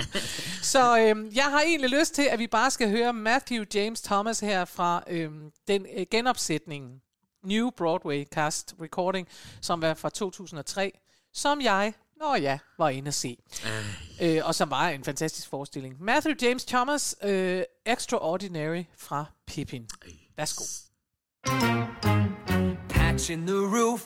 *laughs* Så øhm, jeg har egentlig lyst til, at vi bare skal høre Matthew James Thomas her fra øhm, den øh, genopsætning, New Broadway Cast Recording, som var fra 2003, som jeg, nå ja, var inde at se. Øh, og som var en fantastisk forestilling. Matthew James Thomas, øh, Extraordinary fra Pippin. Værsgo. Patching the roof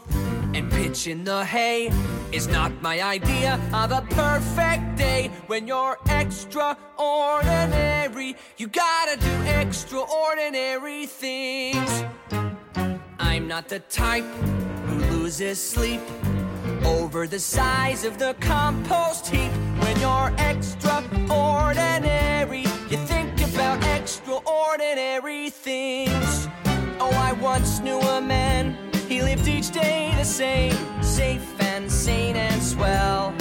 and pitching the hay is not my idea of a perfect day. When you're extraordinary, you gotta do extraordinary things. I'm not the type who loses sleep over the size of the compost heap. When you're extraordinary, you think about extraordinary things. Oh, I once knew a man, he lived each day the same, safe and sane and swell.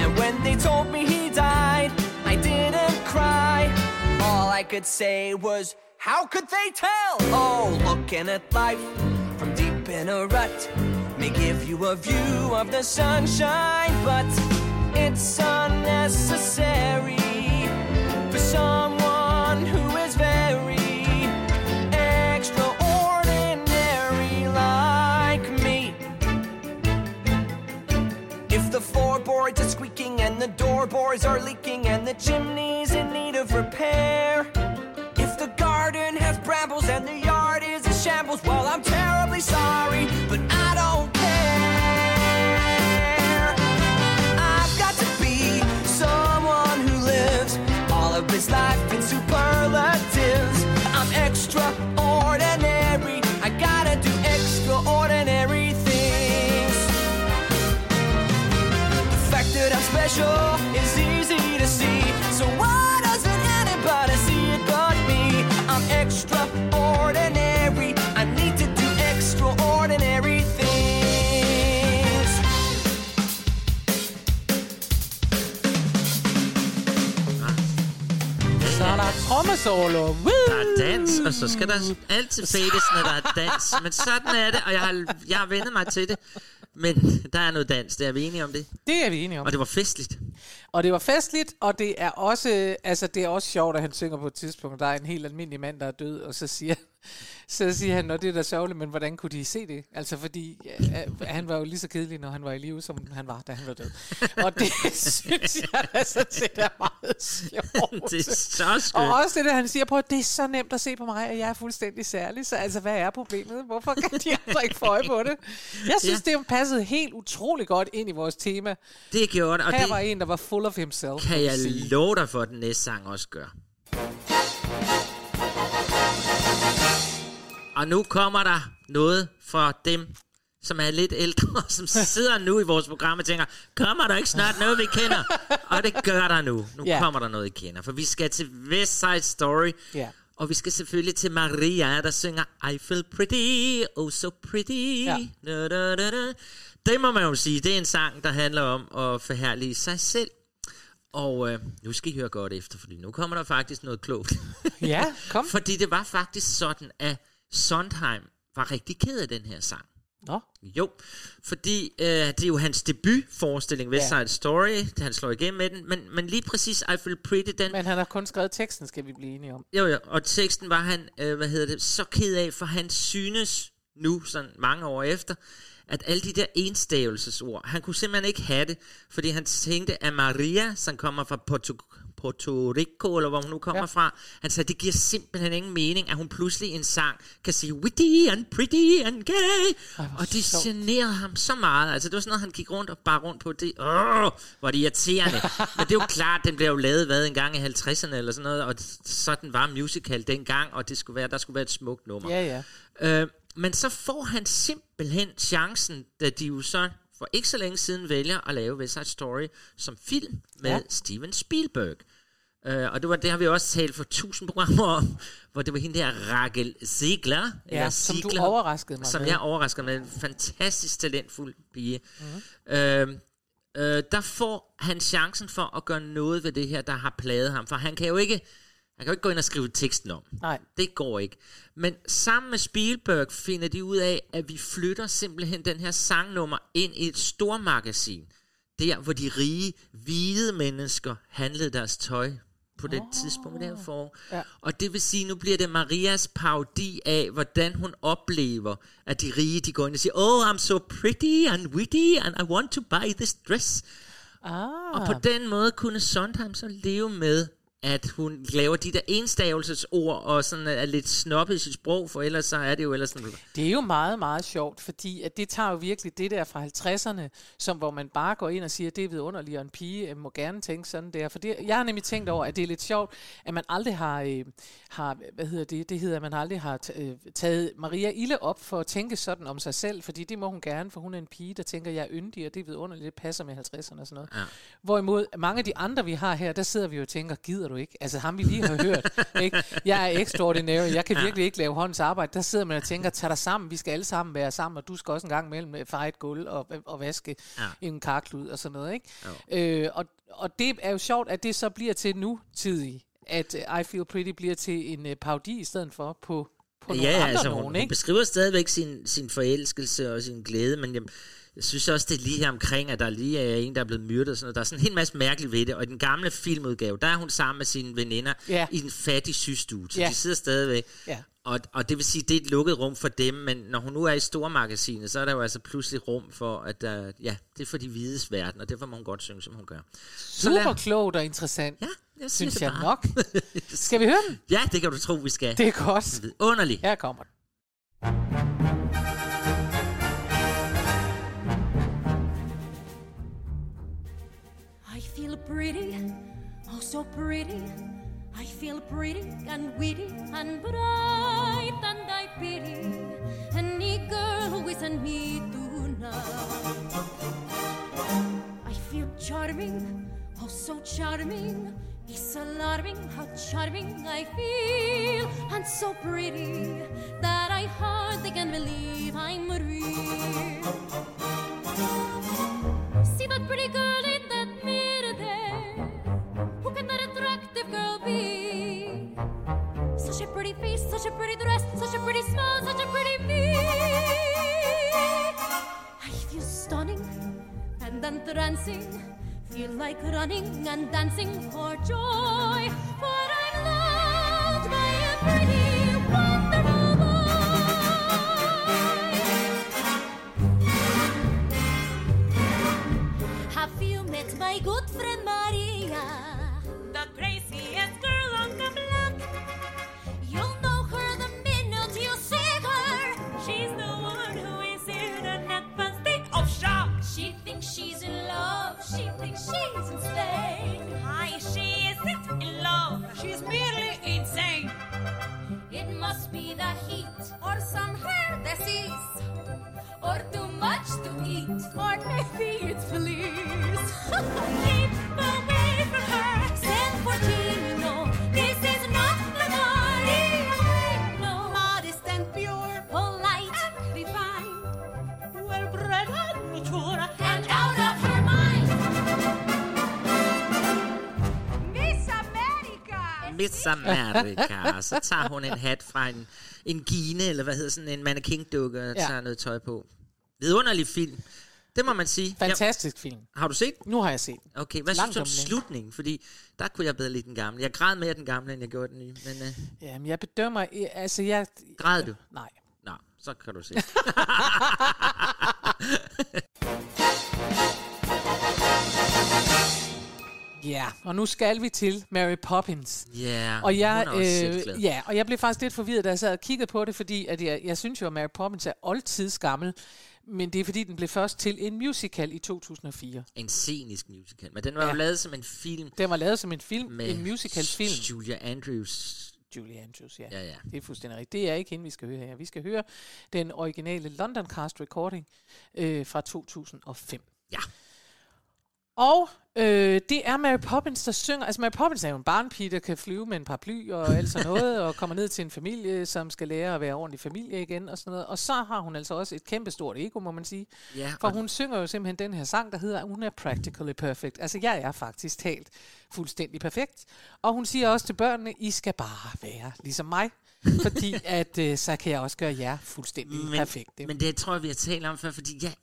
And when they told me he died, I didn't cry. All I could say was, How could they tell? Oh, looking at life from deep in a rut may give you a view of the sunshine, but it's unnecessary for someone who is very extraordinary like me. If the floorboards are squeaking and the doorboards are leaking and the chimney's in need of repair. Woo! Der er dans, og så skal der altid fades, når der er dans. Men sådan er det, og jeg har, jeg har vendet mig til det. Men der er noget dans, det er vi enige om det. Det er vi enige om. Og det var festligt. Og det var festligt, og det er også, altså det er også sjovt, at han synger på et tidspunkt, der er en helt almindelig mand, der er død, og så siger, *laughs* så siger han, når det er da sørgeligt, men hvordan kunne de se det? Altså fordi, ja, han var jo lige så kedelig, når han var i live, som han var, da han var død. Og det *laughs* synes jeg altså set er meget sjovt. *laughs* Det er så skønt. Og også det der, han siger på, at det er så nemt at se på mig, at jeg er fuldstændig særlig. Så altså, hvad er problemet? Hvorfor kan de andre ikke få øje på det? Jeg synes, Ja. det passede helt utrolig godt ind i vores tema. Det gjorde det, og Her det var en, der var full of himself. kan jeg sige. love dig for, at den næste sang også gør. Og nu kommer der noget for dem, som er lidt ældre, *laughs* som sidder nu i vores program og tænker, kommer der ikke snart noget, vi kender? *laughs* Og det gør der nu. Nu Ja. kommer der noget, I kender. For vi skal til West Side Story. Ja. Og vi skal selvfølgelig til Maria, der synger I feel pretty, oh so pretty. Ja. Da, da, da, da. Det må man jo sige, det er en sang, der handler om at forherlige sig selv. Og øh, nu skal I høre godt efter, fordi nu kommer der faktisk noget klogt. *laughs* Ja, kom. *laughs* fordi det var faktisk sådan, at Sondheim var rigtig ked af den her sang. Nå. Jo, fordi øh, det er jo hans debutforestilling, West Ja. Side Story, han slår igennem med den, men, men lige præcis I Feel Pretty, den, Men han har kun skrevet teksten, skal vi blive enige om. jo, jo, og teksten var han, øh, hvad hedder det, så ked af, for han synes nu, sådan mange år efter, at alle de der enstavelsesord, han kunne simpelthen ikke have det, fordi han tænkte, at Maria, som kommer fra Porto, Puerto Rico, eller hvor hun nu kommer Ja. fra, han sagde, det giver simpelthen ingen mening, at hun pludselig i en sang kan sige, witty and pretty and gay, Ej, og det sjovt. generede ham så meget, altså det var sådan noget, han gik rundt og bare rundt på, det, åh, hvor er det irriterende, *laughs* men det er jo klart, den blev jo lavet, hvad, en gang i 50'erne eller sådan noget, og sådan var musical dengang, og det skulle være, der skulle være et smukt nummer. Ja, ja. Øh, men så får han simpelthen chancen, da de jo så for ikke så længe siden vælger at lave West Side Story som film med Ja. Steven Spielberg. Øh, og det, var, det har vi også talt for tusind programmer om, hvor det var hende der Rachel Ziegler. Ja, som du overraskede mig Som med. jeg overrasker med. En fantastisk talentfuld pige. Mm. Øh, øh, der får han chancen for at gøre noget ved det her, der har plaget ham. For han kan jo ikke, han kan jo ikke gå ind og skrive teksten om. Nej. Det går ikke. Men sammen med Spielberg finder de ud af, at vi flytter simpelthen den her sangnummer ind i et stormagasin. Der, hvor de rige, hvide mennesker handlede deres tøj på det oh. tidspunkt der for. Ja. Og det vil sige, nu bliver det Marias parodi af, hvordan hun oplever, at de rige, de går ind og siger, Oh, I'm so pretty and witty, and I want to buy this dress. Ah. Og på den måde kunne Sondheim så leve med, at hun laver de der enstavelsesord, og sådan er lidt snobbet i sit sprog, for ellers så er det jo ellers sådan... Det er jo meget, meget sjovt, fordi at det tager jo virkelig det der fra 50'erne, som hvor man bare går ind og siger, det er vidunderligt, og en pige øh, må gerne tænke sådan der. For det, jeg har nemlig tænkt over, at det er lidt sjovt, at man aldrig har, øh, har hvad hedder det, det hedder, at man aldrig har øh, taget Maria Ille op for at tænke sådan om sig selv, fordi det må hun gerne, for hun er en pige, der tænker, jeg er yndig, og det er vidunderligt, det passer med 50'erne og sådan noget. Ja. Hvorimod mange af de andre, vi har her, der sidder vi jo og tænker, gider du ikke? Altså ham vi lige har hørt, ikke? Jeg er extraordinary, jeg kan virkelig ikke lave håndens arbejde. Der sidder man og tænker, tag dig sammen, vi skal alle sammen være sammen, og du skal også en gang imellem øh, feje et gulv og, og vaske Ja. en karklud og sådan noget, ikke? Øh, og, og det er jo sjovt, at det så bliver til nu tidig, at uh, I Feel Pretty bliver til en uh, parodi i stedet for på, på nogle Ja, andre altså nogen, hun, hun ikke? beskriver stadigvæk sin, sin forelskelse og sin glæde, men jeg, jeg synes også, det er lige her omkring, at der lige er en, der er blevet myrdet og sådan noget. Der er sådan en hel masse mærkeligt ved det, og i den gamle filmudgave, der er hun sammen med sine veninder Ja. i en fattig systue, så Ja. de sidder stadigvæk. Ja. Og, og det vil sige, det er et lukket rum for dem, men når hun nu er i stormagasinet, så er der jo altså pludselig rum for, at der, ja, det er for de hvides verden, og derfor må hun godt synge, som hun gør. Så lad- Super klogt og interessant, Ja, jeg synes det jeg bare. nok. *laughs* Skal vi høre den? Ja, det kan du tro, vi skal. Det er godt. Underligt. Her kommer den. Pretty, oh so pretty. I feel pretty and witty and bright, and I pity any girl who isn't me tonight. I feel charming, oh so charming. It's alarming how charming I feel, and so pretty that I hardly can believe I'm real. See that pretty girl in be? Such a pretty face, such a pretty dress, such a pretty smile, such a pretty me. I feel stunning and entrancing, Feel like running and dancing for joy. For I'm loved by a pretty, wonderful boy. Have you met my good friend Maria? Miss America. Så tager hun en hat fra en, en gine, eller hvad hedder sådan en mannequin-dukke, og Ja. tager noget tøj på. Vidunderlig film. Det må man sige. Fantastisk film. Ja. Har du set den? Nu har jeg set den. Okay, hvad Langt synes du om slutningen? Fordi der kunne jeg bedre lide den gamle. Jeg græd mere den gamle, end jeg gjorde den nye. Men øh, Jamen, jeg bedømmer... Altså, jeg... græd du? Nej. Nå, så kan du se. *laughs* *laughs* Ja, og nu skal vi til Mary Poppins. Ja, Og jeg, øh, ja, og jeg blev faktisk lidt forvirret, da jeg sad og kiggede på det, fordi at jeg, jeg synes jo, at Mary Poppins er oldtids gammel, men det er fordi, den blev først til en musical i 2004. En scenisk musical. Men den var Ja. jo lavet som en film Den var lavet som en film, med en musicalfilm. Julia Andrews. Julie Andrews, ja. Ja, ja. Det er fuldstændig rigtigt. Det er ikke hende, vi skal høre her. Vi skal høre den originale London Cast Recording øh, fra 2005. Ja. Og øh, det er Mary Poppins, der synger. Altså Mary Poppins er jo en barnpige, der kan flyve med en paraply og alt sådan noget, og kommer ned til en familie, som skal lære at være ordentlig familie igen og sådan noget. Og så har hun altså også et kæmpestort ego, må man sige. Ja, For hun synger jo simpelthen den her sang, der hedder, hun er practically perfect. Altså jeg er faktisk talt fuldstændig perfekt. Og hun siger også til børnene, I skal bare være ligesom mig. Fordi *laughs* at øh, så kan jeg også gøre jer fuldstændig men, perfekte. Men det tror jeg, vi har talt om før, fordi jeg,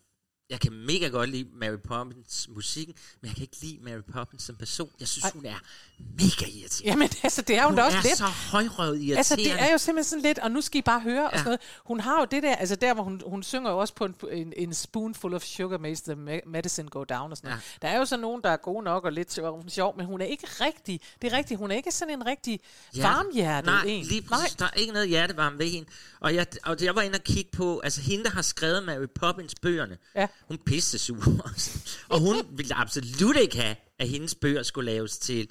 jeg kan mega godt lide Mary Poppins musikken, men jeg kan ikke lide Mary Poppins som person. Jeg synes, hun er mega irriterende. Jamen altså, det er hun, hun da også er lidt. så højrøvet irriterende. Altså, det er jo simpelthen sådan lidt, og nu skal I bare høre, ja. og Ja. sådan noget. Hun har jo det der, altså der, hvor hun, hun synger jo også på en, en, en spoonful of sugar makes the me- medicine go down og sådan noget. Der er jo så nogen, der er gode nok og lidt sjov, sjov, men hun er ikke rigtig, det er rigtigt, hun er ikke sådan en rigtig ja. varmhjertet Nej, en. lige præcis. Der er ikke noget hjertevarme ved hende. Og jeg, og jeg var inde og kigge på, altså hende, der har skrevet Mary Poppins bøgerne, Ja. Hun pisse sur. *laughs* og hun ville absolut ikke have, at hendes bøger skulle laves til,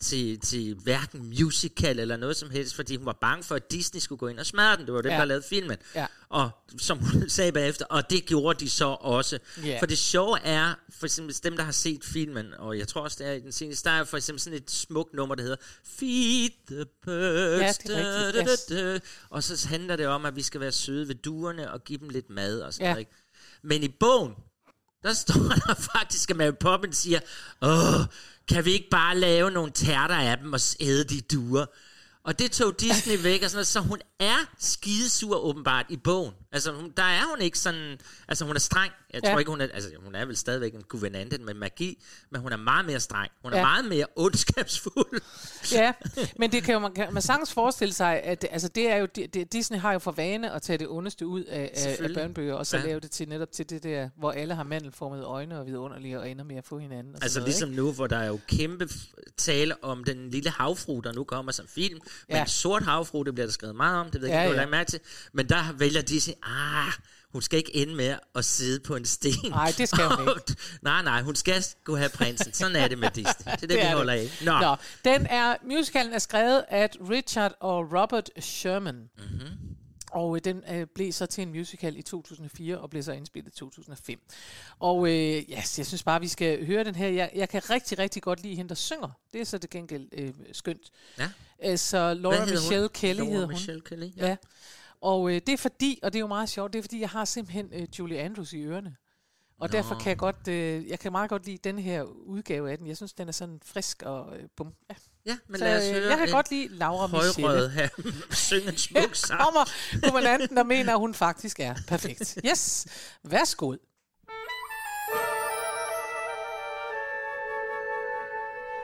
til, til hverken musical eller noget som helst, fordi hun var bange for, at Disney skulle gå ind og smadre den. Det var dem, Ja. der lavede filmen. Ja. Og som hun *laughs* sagde bagefter, og det gjorde de så også. Ja. For det sjove er, for eksempel dem, der har set filmen, og jeg tror også, det er i den seneste, der er for eksempel sådan et smukt nummer, der hedder Feed the birds. Ja, det er rigtigt, da, yes. da, da. Og så handler det om, at vi skal være søde ved duerne og give dem lidt mad og sådan Ja. noget. Ikke? Men i bogen, der står *laughs* der faktisk, at Mary Poppins siger, Åh, kan vi ikke bare lave nogle tærter af dem og æde de duer? Og det tog Disney væk og sådan noget, så hun er skidesur åbenbart i bogen. Altså, hun, der er hun ikke sådan... Altså, hun er streng. Jeg Ja. tror ikke, hun er... Altså, hun er vel stadigvæk en guvernante med magi, men hun er meget mere streng. Hun er Ja. meget mere ondskabsfuld. Ja, men det kan jo, man kan man sagtens forestille sig, at altså det er jo, det, Disney har jo for vane at tage det ondeste ud af, af, børnebøger, og så Ja. lave det til netop til det der, hvor alle har mandelformede øjne og vidunderlige og ender med at få hinanden. Og Altså noget, ligesom nu, hvor der er jo kæmpe tale om den lille havfru, der nu kommer som film. Men Ja. sort havfru, det bliver der skrevet meget om, det ved jeg Ja, ikke, ja. mærke til. Men der vælger sig, ah, hun skal ikke ende med at sidde på en sten. Nej, det skal hun ikke. *laughs* nej, nej, hun skal gå have prinsen. Sådan er det med Disney. Det er det, *laughs* det vi er holder af. Nå. Nå, den er, musicalen er skrevet af Richard og Robert Sherman. Mhm. Mm-hmm. Og øh, den øh, blev så til en musical i 2004 og blev så indspillet i 2005. Og øh, yes, jeg synes bare, vi skal høre den her. Jeg, jeg kan rigtig, rigtig godt lide hende, der synger. Det er så det gengæld øh, skønt. Ja. Altså, Laura Hvad hedder hun? Michelle Kelly Laura hedder hun. Michelle Kelly, ja. ja. Og øh, det er fordi, og det er jo meget sjovt, det er fordi, jeg har simpelthen øh, Julie Andrews i ørerne. Og Nå. derfor kan jeg godt, øh, jeg kan meget godt lide den her udgave af den. Jeg synes, den er sådan frisk og øh, bum. Ja. Ja, men Så, lad os øh, høre jeg kan godt lide Laura Michelle. Her *laughs* synge en smuk *laughs* sang. kommer og mener, at hun faktisk er perfekt. Yes, værsgo.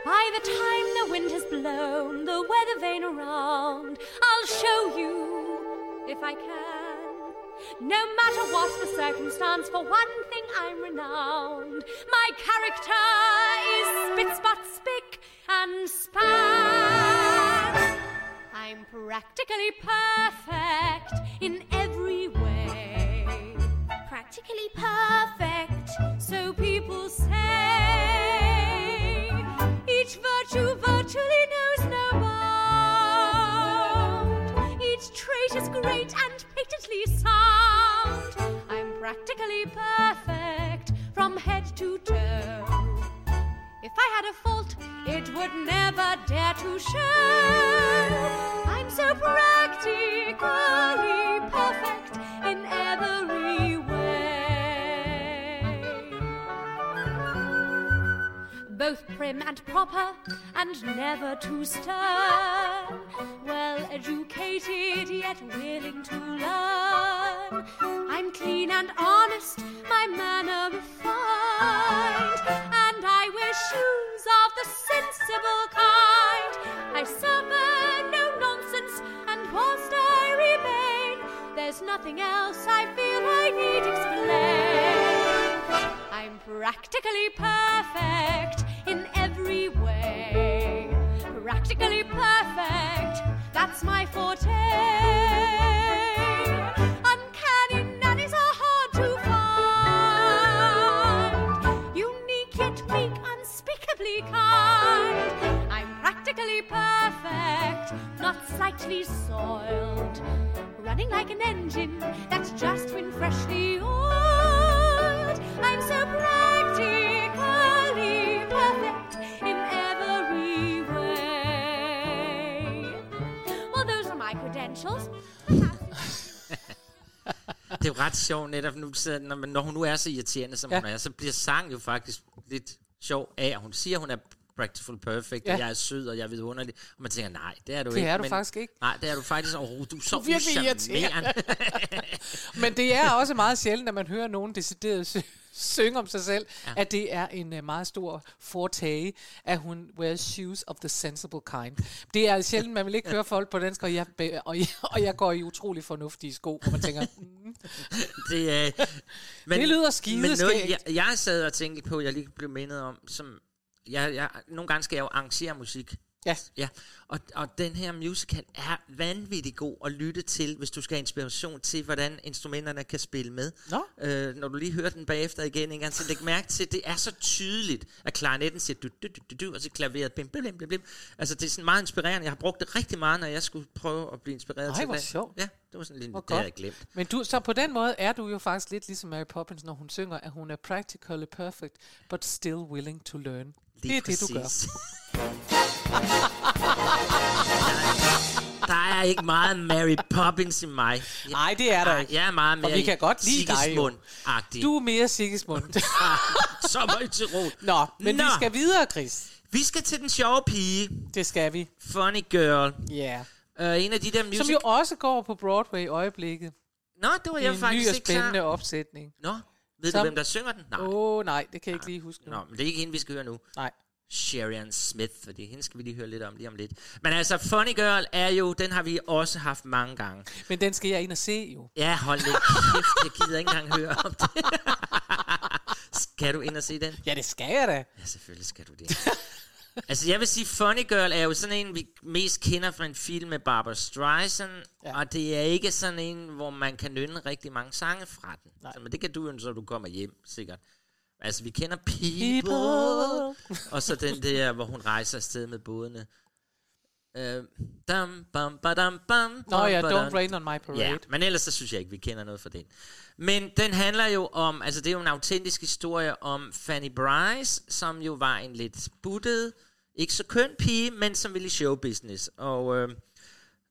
By the time the wind has blown the weather vane around, I'll show you if I can. No matter what the circumstance, for one thing I'm renowned. My character is spit, spot, spick, and span. I'm practically perfect in every way. Practically perfect, so people say. Each virtue virtually knows Is great and patently sound. I'm practically perfect from head to toe. If I had a fault, it would never dare to show. I'm so practically Both prim and proper and never too stern. Well educated yet willing to learn. I'm clean and honest, my manner refined. And I wear shoes of the sensible kind. I suffer no nonsense, and whilst I remain, there's nothing else I feel I need explain. I'm practically perfect in every way. Practically perfect, that's my forte. Ret sjovt netop nu, når, når hun nu er så irriterende, som Ja. hun er, så bliver sang jo faktisk lidt sjov af, at hun siger, at hun er practical perfect, Ja. og jeg er sød, og jeg er vidunderlig. Og man tænker, nej, det er du Det ikke. er du faktisk ikke. Nej, det er du faktisk overhovedet. Du er så Du virkelig. *laughs* Men det er også meget sjældent, at man hører nogen decideret synge om sig selv, ja. at det er en uh, meget stor fortage, at hun wears shoes of the sensible kind. Det er sjældent, man vil ikke høre folk på dansk, og jeg, og jeg, og jeg går i utrolig fornuftige sko, hvor man tænker, *laughs* mm, det, er, men, Det lyder Men noget, jeg, jeg sad og tænkte på, jeg lige blev mindet om, som jeg, jeg, nogle gange skal jeg jo arrangere musik. Ja. ja. Og, og den her musical er vanvittig god at lytte til, hvis du skal have inspiration til, hvordan instrumenterne kan spille med. Nå. Øh, når du lige hører den bagefter igen, ikke? så læg mærke til, det er så tydeligt, at klarinetten siger du, du, du, du, du, og så klaveret bim, bim, bim, bim. Altså det er sådan meget inspirerende. Jeg har brugt det rigtig meget, når jeg skulle prøve at blive inspireret Ej, til hvor det. sjovt. Ja, det var sådan lidt, Hvor det havde jeg glemt. Men du, så på den måde er du jo faktisk lidt ligesom Mary Poppins, når hun synger, at hun er practically perfect, but still willing to learn. Lige det er det, du gør. *laughs* Der er ikke meget Mary Poppins i mig. Nej, det er der ikke. Jeg er meget mere Og vi kan godt lide dig jo. Sigismund-agtig. Du er mere Sigismund. Sommer i Tirol. Nå, men Nå. vi skal videre, Chris. Vi skal til den sjove pige. Det skal vi. Funny Girl. Ja. Uh, en af de der music... Som jo også går på Broadway i øjeblikket. Nå, det var I jeg en faktisk ny og ikke klar. spændende opsætning. Nå, ved Som- du, hvem der synger den? Nej. Åh, oh, nej, det kan jeg ikke lige huske nu. Nå, men det er ikke hende, vi skal høre nu. Nej. Sherian Smith, fordi hende skal vi lige høre lidt om lige om lidt. Men altså, Funny Girl er jo, den har vi også haft mange gange. Men den skal jeg ind og se jo. Ja, hold lidt kæft, jeg gider ikke engang høre om det. *laughs* skal du ind og se den? Ja, det skal jeg da. Ja, selvfølgelig skal du det. altså, jeg vil sige, Funny Girl er jo sådan en, vi mest kender fra en film med Barbara Streisand, Ja. og det er ikke sådan en, hvor man kan nynne rigtig mange sange fra den. Nej. Så, men det kan du jo, så du kommer hjem, sikkert. Altså, vi kender People, People. og så den der, hvor hun rejser afsted med bådene. Uh, dum, bum, badum, bum, Nå bum, ja, badum. Don't Rain on My Parade. Ja, men ellers så synes jeg ikke, vi kender noget for den. Men den handler jo om, altså det er jo en autentisk historie om Fanny Bryce, som jo var en lidt buttet, ikke så køn pige, men som ville i showbusiness. Og øh,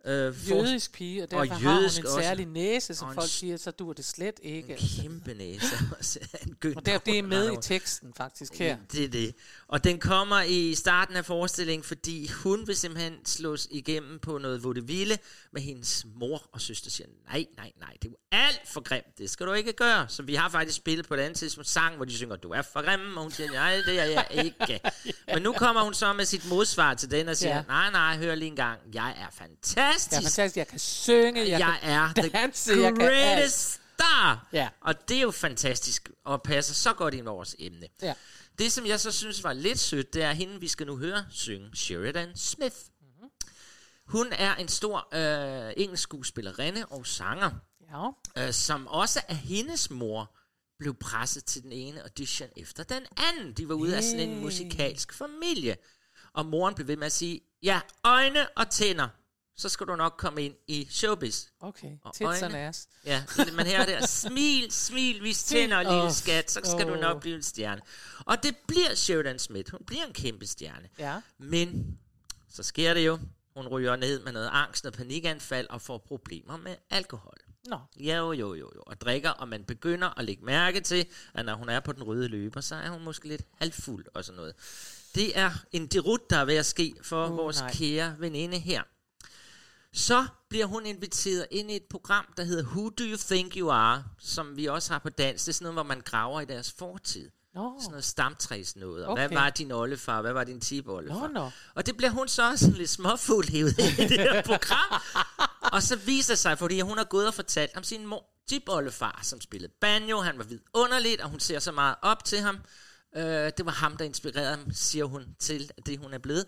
Øh, for- Jødisk pige, og derfor Og har hun jødisk en også. særlig næse, som folk siger, så duer det slet ikke. En altså. kæmpe næse. *laughs* en Og det, det er med i teksten faktisk her. Det er det. Og den kommer i starten af forestillingen, fordi hun vil simpelthen slås igennem på noget vaudeville med hendes mor og søster siger, nej, nej, nej, det er alt for grimt, det skal du ikke gøre. Så vi har faktisk spillet på et andet tidspunkt sang, hvor de synger, du er for grim, og hun siger, nej, det er jeg ikke. *laughs* Men nu kommer hun så med sit modsvar til den og siger, Ja. nej, nej, hør lige en gang, jeg er fantastisk. Jeg er fantastisk, jeg kan synge, jeg, jeg kan er the danse, jeg kan greatest star. Ja. Og det er jo fantastisk, og passer så godt ind i vores emne. Ja. Det, som jeg så synes var lidt sødt, det er hende, vi skal nu høre synge, Sheridan Smith. Mhm. Hun er en stor øh, engelsk skuespillerinde og sanger, Ja. øh, som også af hendes mor blev presset til den ene audition efter den anden. De var ude af sådan en musikalsk familie. Og moren blev ved med at sige, ja, øjne og tænder, så skal du nok komme ind i showbiz. Okay, Og tits and ass. Ja, man her der, smil, smil, vis tænder, lille skat, så skal du åh. nok blive en stjerne. Og det bliver Sheridan Smith, hun bliver en kæmpe stjerne. Ja. Men så sker det jo, hun ryger ned med noget angst og panikanfald og får problemer med alkohol. Nå, Ja, jo, jo, jo, jo. Og drikker, og man begynder at lægge mærke til, at når hun er på den røde løber, så er hun måske lidt halvfuld og sådan noget. Det er en derut, der er ved at ske for Uh, vores nej. kære veninde her. Så bliver hun inviteret ind i et program, der hedder Who Do You Think You Are, som vi også har på dans. Det er sådan noget, hvor man graver i deres fortid. Nå. Sådan noget stamtræs noget. Og Okay. hvad var din oldefar? Hvad var din tipoldefar? Nå, nå. Og det bliver hun så også lidt småfuld hævet i det her program. *laughs* og så viser sig, fordi hun har gået og fortalt om sin mor, tipoldefar, som spillede banjo. Han var vidunderligt, og hun ser så meget op til ham. Øh, det var ham, der inspirerede ham, siger hun, til det, hun er blevet.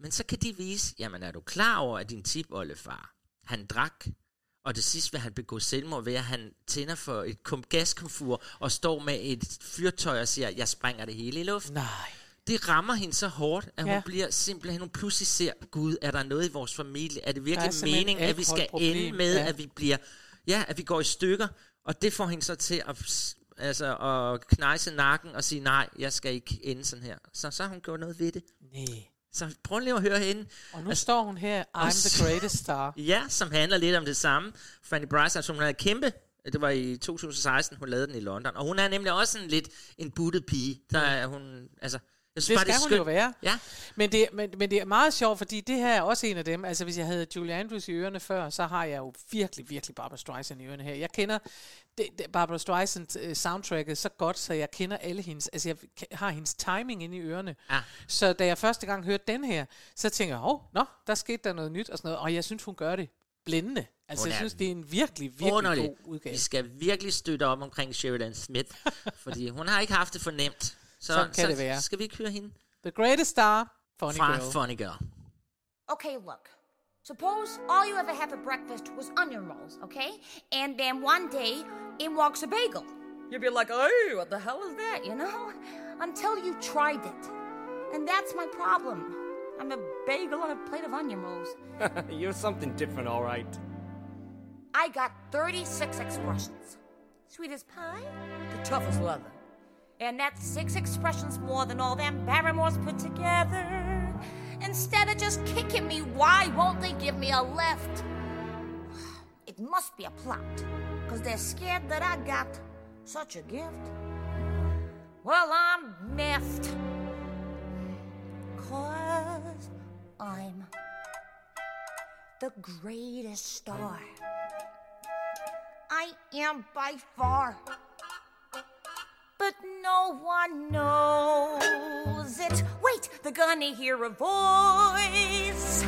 Men så kan de vise, jamen er du klar over, at din tipoldefar, han drak, og det sidste vil han begå selvmord ved, at han tænder for et kom- gaskomfur og står med et fyrtøj og siger, jeg springer det hele i luften nej. det rammer hende så hårdt, at ja. Hun bliver simpelthen, hun pludselig ser, Gud, er der noget i vores familie? Er det er virkelig meningen, at vi skal alkoholproblem, ende med, ja. at vi bliver, ja, at vi går i stykker? Og det får hende så til at, altså, at knejse nakken og sige, nej, jeg skal ikke ende sådan her. Så, så har hun gjort noget ved det. Nej. Så prøv lige at høre hende. Og nu står hun her, I'm the greatest star. *laughs* Ja, som handler lidt om det samme. Fanny Bryson, som hun havde kæmpe, det var i 2016, hun lavede den i London. Og hun er nemlig også en lidt en buttet pige. Der er hun, altså, jeg synes Det skal det hun jo være. Ja, Men det, men, men det er meget sjovt, fordi det her er også en af dem. Altså, hvis jeg havde Julie Andrews i ørerne før, så har jeg jo virkelig, virkelig Barbara Streisand i ørerne her. Jeg kender det, det, Barbara Streisand uh, soundtracket så godt, så jeg kender alle hendes... Altså, jeg har hendes timing inde i ørerne. Ja. Så da jeg første gang hørte den her, så tænker jeg, åh, nå, der skete der noget nyt og sådan noget. Og jeg synes, hun gør det blændende. Altså, Hun jeg synes, det er en virkelig, virkelig underligt. god udgave. Vi skal virkelig støtte op omkring Sheridan Smith, *laughs* fordi hun har ikke haft det for nemt. Så, Sådan kan så det være. skal vi ikke høre hende The greatest star, Funny fra Girl. Funny Girl. Okay, look. Suppose all you ever had for breakfast was onion rolls, okay? And then one day, in walks a bagel. You'd be like, oh, what the hell is that, you know? Until you tried it. And that's my problem. I'm a bagel on a plate of onion rolls. *laughs* You're something different, all right. I got 36 expressions. Sweet as pie, the toughest leather. And that's six expressions more than all them Barrymores put together. Instead of just kicking me, why won't they give me a lift? *sighs* It must be a plot, because they're scared that I got such a gift. Well, I'm miffed. Cause I'm the greatest star. I am by far. But no one knows it. Wait, they're gonna hear a voice.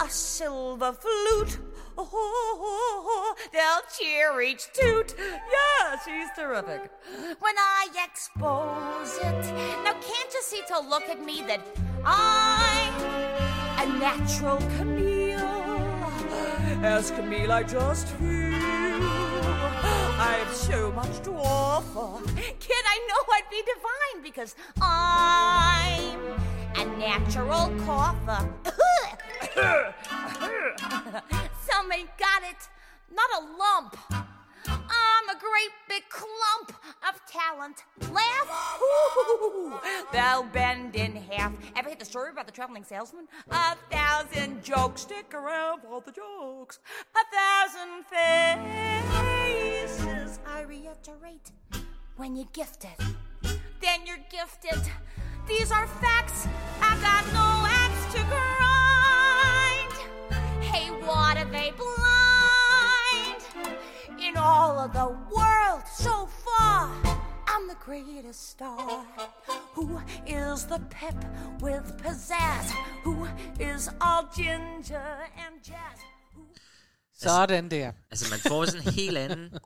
A silver flute. Oh, they'll cheer each toot. Yeah, she's terrific. When I expose it. Now, can't you see to look at me that I'm a natural Camille? As Camille, I just feel I have so much to offer. Kid, I know I'd be divine because I'm a natural cougher. *coughs* *coughs* *coughs* Ain't got it, not a lump. I'm a great big clump of talent. Laugh, Ooh, *laughs* they'll bend in half. Ever hear the story about the traveling salesman? A thousand jokes, stick around for the jokes. A thousand faces, I reiterate. When you're gifted, then you're gifted. These are facts. I got no axe to grind. What are they blind? In all of the world so far, I'm the greatest star. Who is the pep with pizzazz? Who is all ginger and jazz? Sådan der. Altså, man får sådan en helt anden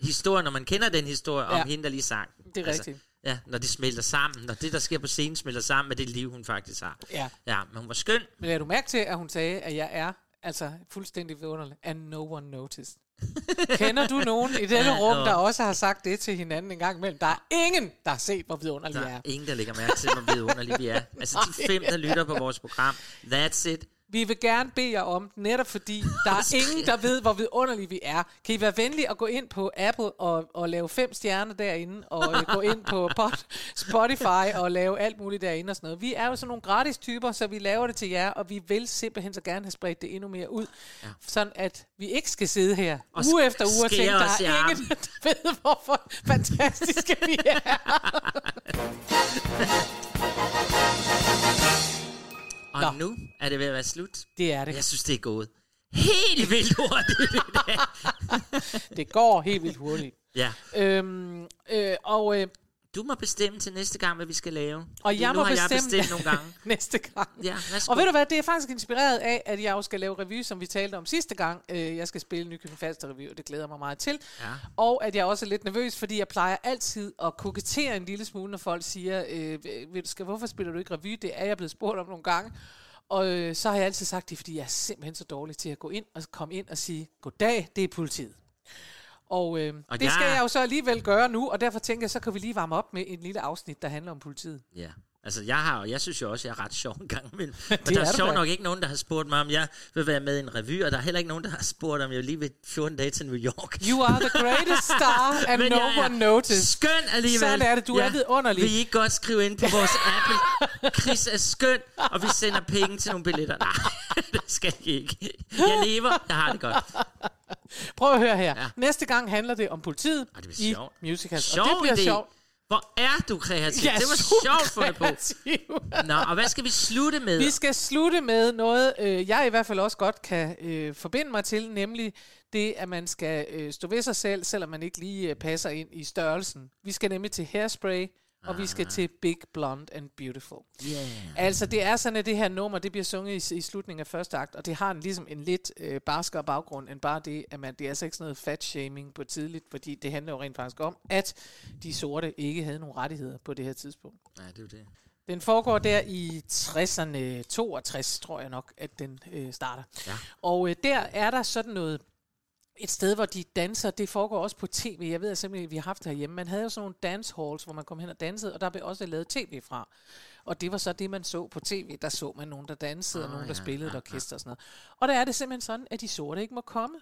historie, når man kender den historie om Ja. hende, der lige sang. Det er altså, rigtigt. Ja, når det smelter sammen. Når det, der sker på scenen, smelter sammen med det liv, hun faktisk har. Ja. Ja, men hun var skøn. Men er du mærke til, at hun sagde, at jeg er altså fuldstændig vidunderlig, and no one noticed. *laughs* Kender du nogen i denne Ja, rum, og- der også har sagt det til hinanden en gang imellem? Der er ingen, der har set, hvor vidunderlig Der jeg er er. ingen, der lægger mærke til, hvor vidunderlige vi er. *laughs* Altså, de fem, der lytter på vores program. That's it. Vi vil gerne bede jer om, netop fordi der er *laughs* ingen, der ved, hvor vidunderlige vi er. Kan I være venlige at gå ind på Apple og, og lave fem stjerner derinde, og øh, gå ind på *laughs* pod, Spotify og lave alt muligt derinde og sådan noget. Vi er jo sådan nogle gratis typer, så vi laver det til jer, og vi vil simpelthen så gerne have spredt det endnu mere ud, ja. sådan at vi ikke skal sidde her Og uge efter uge og tænke, der er armen. ingen, *laughs* der ved, hvorfor fantastiske vi er. Og Nå. nu er det ved at være slut. Det er det. Jeg synes, det er gået helt vildt hurtigt. i *laughs* dag. *laughs* Det går helt vildt hurtigt. ja. Øhm, øh, og øh, Du må bestemme til næste gang, hvad vi skal lave. Og jeg nu må har bestemme jeg bestemt nogle gange. *laughs* næste gang. Ja. Og ved du hvad, det er faktisk inspireret af, at jeg jo skal lave revy, som vi talte om sidste gang. Øh, Jeg skal spille Nykøbing Falster revy, og det glæder mig meget til. Ja. Og at jeg også er lidt nervøs, fordi jeg plejer altid at kokettere en lille smule, når folk siger, øh, ved du, skal, hvorfor spiller du ikke revy? Det er jeg blevet spurgt om nogle gange. Og øh, så har jeg altid sagt, det er fordi, jeg er simpelthen så dårlig til at gå ind og komme ind og sige, goddag, det er politiet. Og, øh, Og og det skal jeg- jo så alligevel gøre nu, og derfor tænker jeg, så kan vi lige varme op med et lille afsnit, der handler om politiet. Ja. Altså, jeg har, og jeg synes jo også, jeg er ret sjov en gang imellem. *laughs* Men der er er sjovt nok ikke nogen, der har spurgt mig, om jeg vil være med i en revy, og der er heller ikke nogen, der har spurgt, om jeg lige vil 14 dage til New York. You are the greatest star, *laughs* and Men no jeg one noticed. Skøn alligevel. Sådan er det. Du er vidunderlig. Vil I ikke godt skrive ind på vores *laughs* Apple? Chris er skøn, og vi sender penge til nogle billetter. Nej, det skal I ikke. Jeg lever, jeg har det godt. Prøv at høre her. Ja. Ja. Næste gang handler det om politiet Og det i sjovt. musicals. Sjov og det bliver idé. sjovt. Hvor er du kreativ? Er det var sjovt fundet på. Nå, og hvad skal vi slutte med? Vi skal slutte med noget, øh, jeg i hvert fald også godt kan øh, forbinde mig til, nemlig det, at man skal øh, stå ved sig selv, selvom man ikke lige øh, passer ind i størrelsen. Vi skal nemlig til Hairspray, og vi skal til Big Blonde and Beautiful. Yeah. Altså, det er sådan, at det her nummer, det bliver sunget i, i slutningen af første akt, og det har en, ligesom en lidt øh, barskere baggrund, end bare det, at man, det er altså ikke sådan noget fat-shaming på tidligt, fordi det handler jo rent faktisk om, at de sorte ikke havde nogen rettigheder på det her tidspunkt. Ja, det er jo det. Den foregår der i 60'erne, 62 tror jeg nok, at den øh, starter. Ja. Og øh, der er der sådan noget, et sted, hvor de danser, det foregår også på tv. Jeg ved at simpelthen, at vi har haft det herhjemme. Man havde jo sådan nogle dance halls, hvor man kom hen og dansede, og der blev også lavet tv fra. Og det var så det, man så på tv. Der så man nogen, der dansede, og Ah, nogen, der ja, spillede ja, et orkester og sådan noget. Og der er det simpelthen sådan, at de sorte ikke må komme.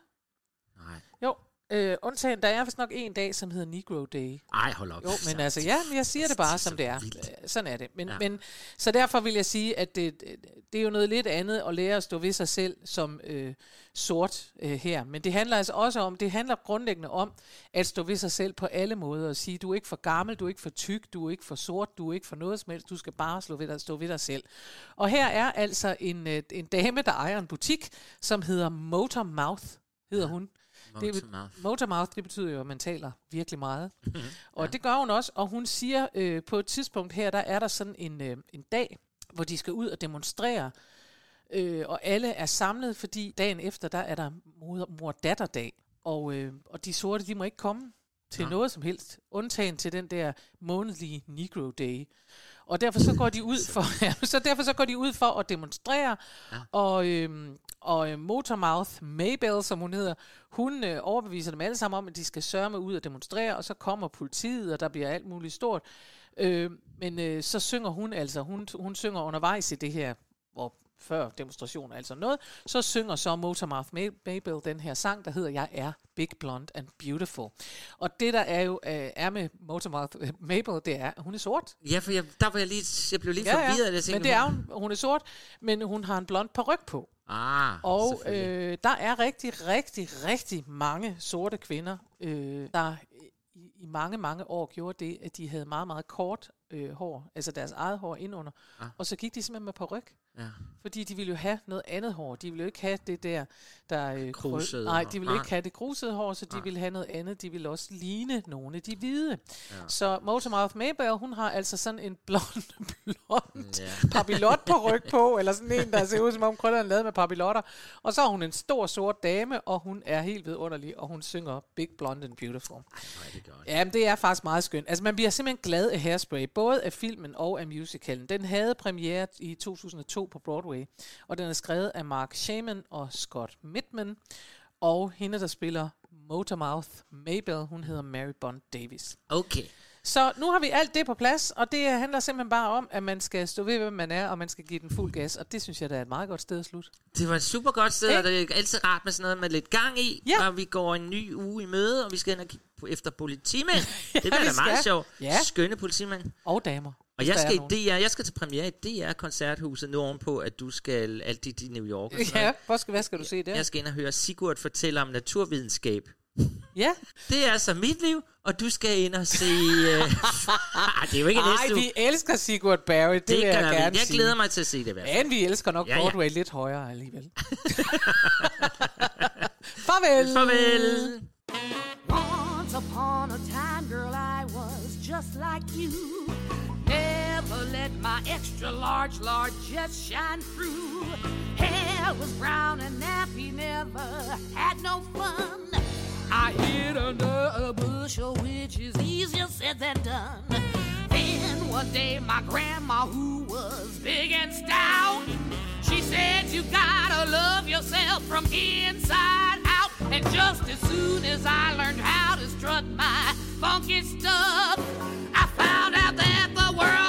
Nej. Jo, øh, undtagen, der er vist nok en dag, som hedder Negro Day. Ej, hold op. Jo, men Så- altså, ja, men jeg siger det bare, som det er. Øh, Sådan er det. Men, Ja. ja. men, så derfor vil jeg sige, at det, det er jo noget lidt andet at lære at stå ved sig selv som øh, sort øh, her. Men det handler altså også om, det handler grundlæggende om at stå ved sig selv på alle måder og sige, du er ikke for gammel, du er ikke for tyk, du er ikke for sort, du er ikke for noget som helst, du skal bare stå ved dig, stå ved dig selv. Og her er altså en, øh, en dame, der ejer en butik, som hedder Motor Mouth, hedder hun. Det, Motormouth. motormouth, det betyder jo, at man taler virkelig meget. *laughs* Og ja. det gør hun også, og hun siger, øh, på et tidspunkt her, der er der sådan en, øh, en dag, hvor de skal ud og demonstrere, øh, og alle er samlet, fordi dagen efter, der er der mor- mor-datter-dag, og, øh, og de sorte, de må ikke komme til Nå. noget som helst, undtagen til den der månedlige Negro Day. Og derfor så går de ud for, *laughs* ja, så derfor så går de ud for at demonstrere, Ja. ja. og, øhm, og øh, Motormouth Maybell, som hun hedder, hun øh, overbeviser dem alle sammen om, at de skal sørge med ud og demonstrere, og så kommer politiet, og der bliver alt muligt stort. Øh, men øh, så synger hun altså, hun, hun synger undervejs i det her, hvor før demonstrationer, altså noget, så synger så Motormouth Ma- Mabel den her sang, der hedder Jeg er Big Blonde and Beautiful. Og det, der er jo øh, er med Motormouth *laughs* øh, Mabel, det er, at hun er sort. Ja, for jeg, der var jeg lige, jeg blev lige forvirret. Jeg tænkte, men det er hun, hun er sort, men hun har en blond paryk på. Ah, Og øh, der er rigtig, rigtig, rigtig mange sorte kvinder, øh, der i, i mange, mange år gjorde det, at de havde meget, meget kort øh, hår, altså deres eget hår indunder, Ah. og så gik de simpelthen med paryk. Ja. Fordi de ville jo have noget andet hår. De ville jo ikke have det der, der øh, Krusede Nej, de ville Nej. ikke have det krusede hår, så de Nej. ville have noget andet. De ville også ligne nogle af de hvide. Ja. Så Motormouth Maybell, hun har altså sådan en blond, *laughs* blond Ja. papillot på ryg på, *laughs* eller sådan en, der ser ud som om krøllerne er lavet med papillotter. Og så er hun en stor sort dame, og hun er helt vidunderlig, og hun synger Big Blonde and Beautiful. Ja, men det er faktisk meget skønt. Altså, man bliver simpelthen glad af Hairspray, både af filmen og af musicalen. Den havde premiere i 2002 på Broadway, og den er skrevet af Mark Shaman og Scott Midman. Og hende, der spiller Motormouth Mabel, hun hedder Mary Bond Davis. Okay. Så nu har vi alt det på plads, og det handler simpelthen bare om, at man skal stå ved, hvem man er, og man skal give den fuld gas. Og det synes jeg, der er et meget godt sted at slutte. Det var et super godt sted, og det er altid rart med sådan noget med lidt gang i. Ja. Og vi går en ny uge i møde, og vi skal ind og kigge på, efter politimænd. *laughs* det bliver da meget sjovt. Ja. Skønne politimænd. Og damer. Og jeg skal, i DR, jeg skal til premiere i DR Koncerthuset nu ovenpå, at du skal alt i, i New York. Ja, hvor skal, hvad skal du se der? Jeg skal ind og høre Sigurd fortælle om naturvidenskab. Ja. Det er så mit liv, og du skal ind og se... Øh... Ej, *laughs* det er jo ikke Ej, næste uge. vi elsker Sigurd Barry, det, Det vil jeg vi. gerne Jeg sige. glæder mig til at se det i hvert fald. Men vi elsker nok Ja, ja. Broadway lidt højere alligevel. *laughs* Farvel! Farvel! Once upon a time, girl, I was just like you. Never let my extra large largesse shine through. Hair was brown and nappy, never had no fun. I hid under a bushel, oh, which is easier said than done. Then one day, my grandma, who was big and stout, she said, You gotta love yourself from inside out. And just as soon as I learned how to strut my funky stuff, I found out that the world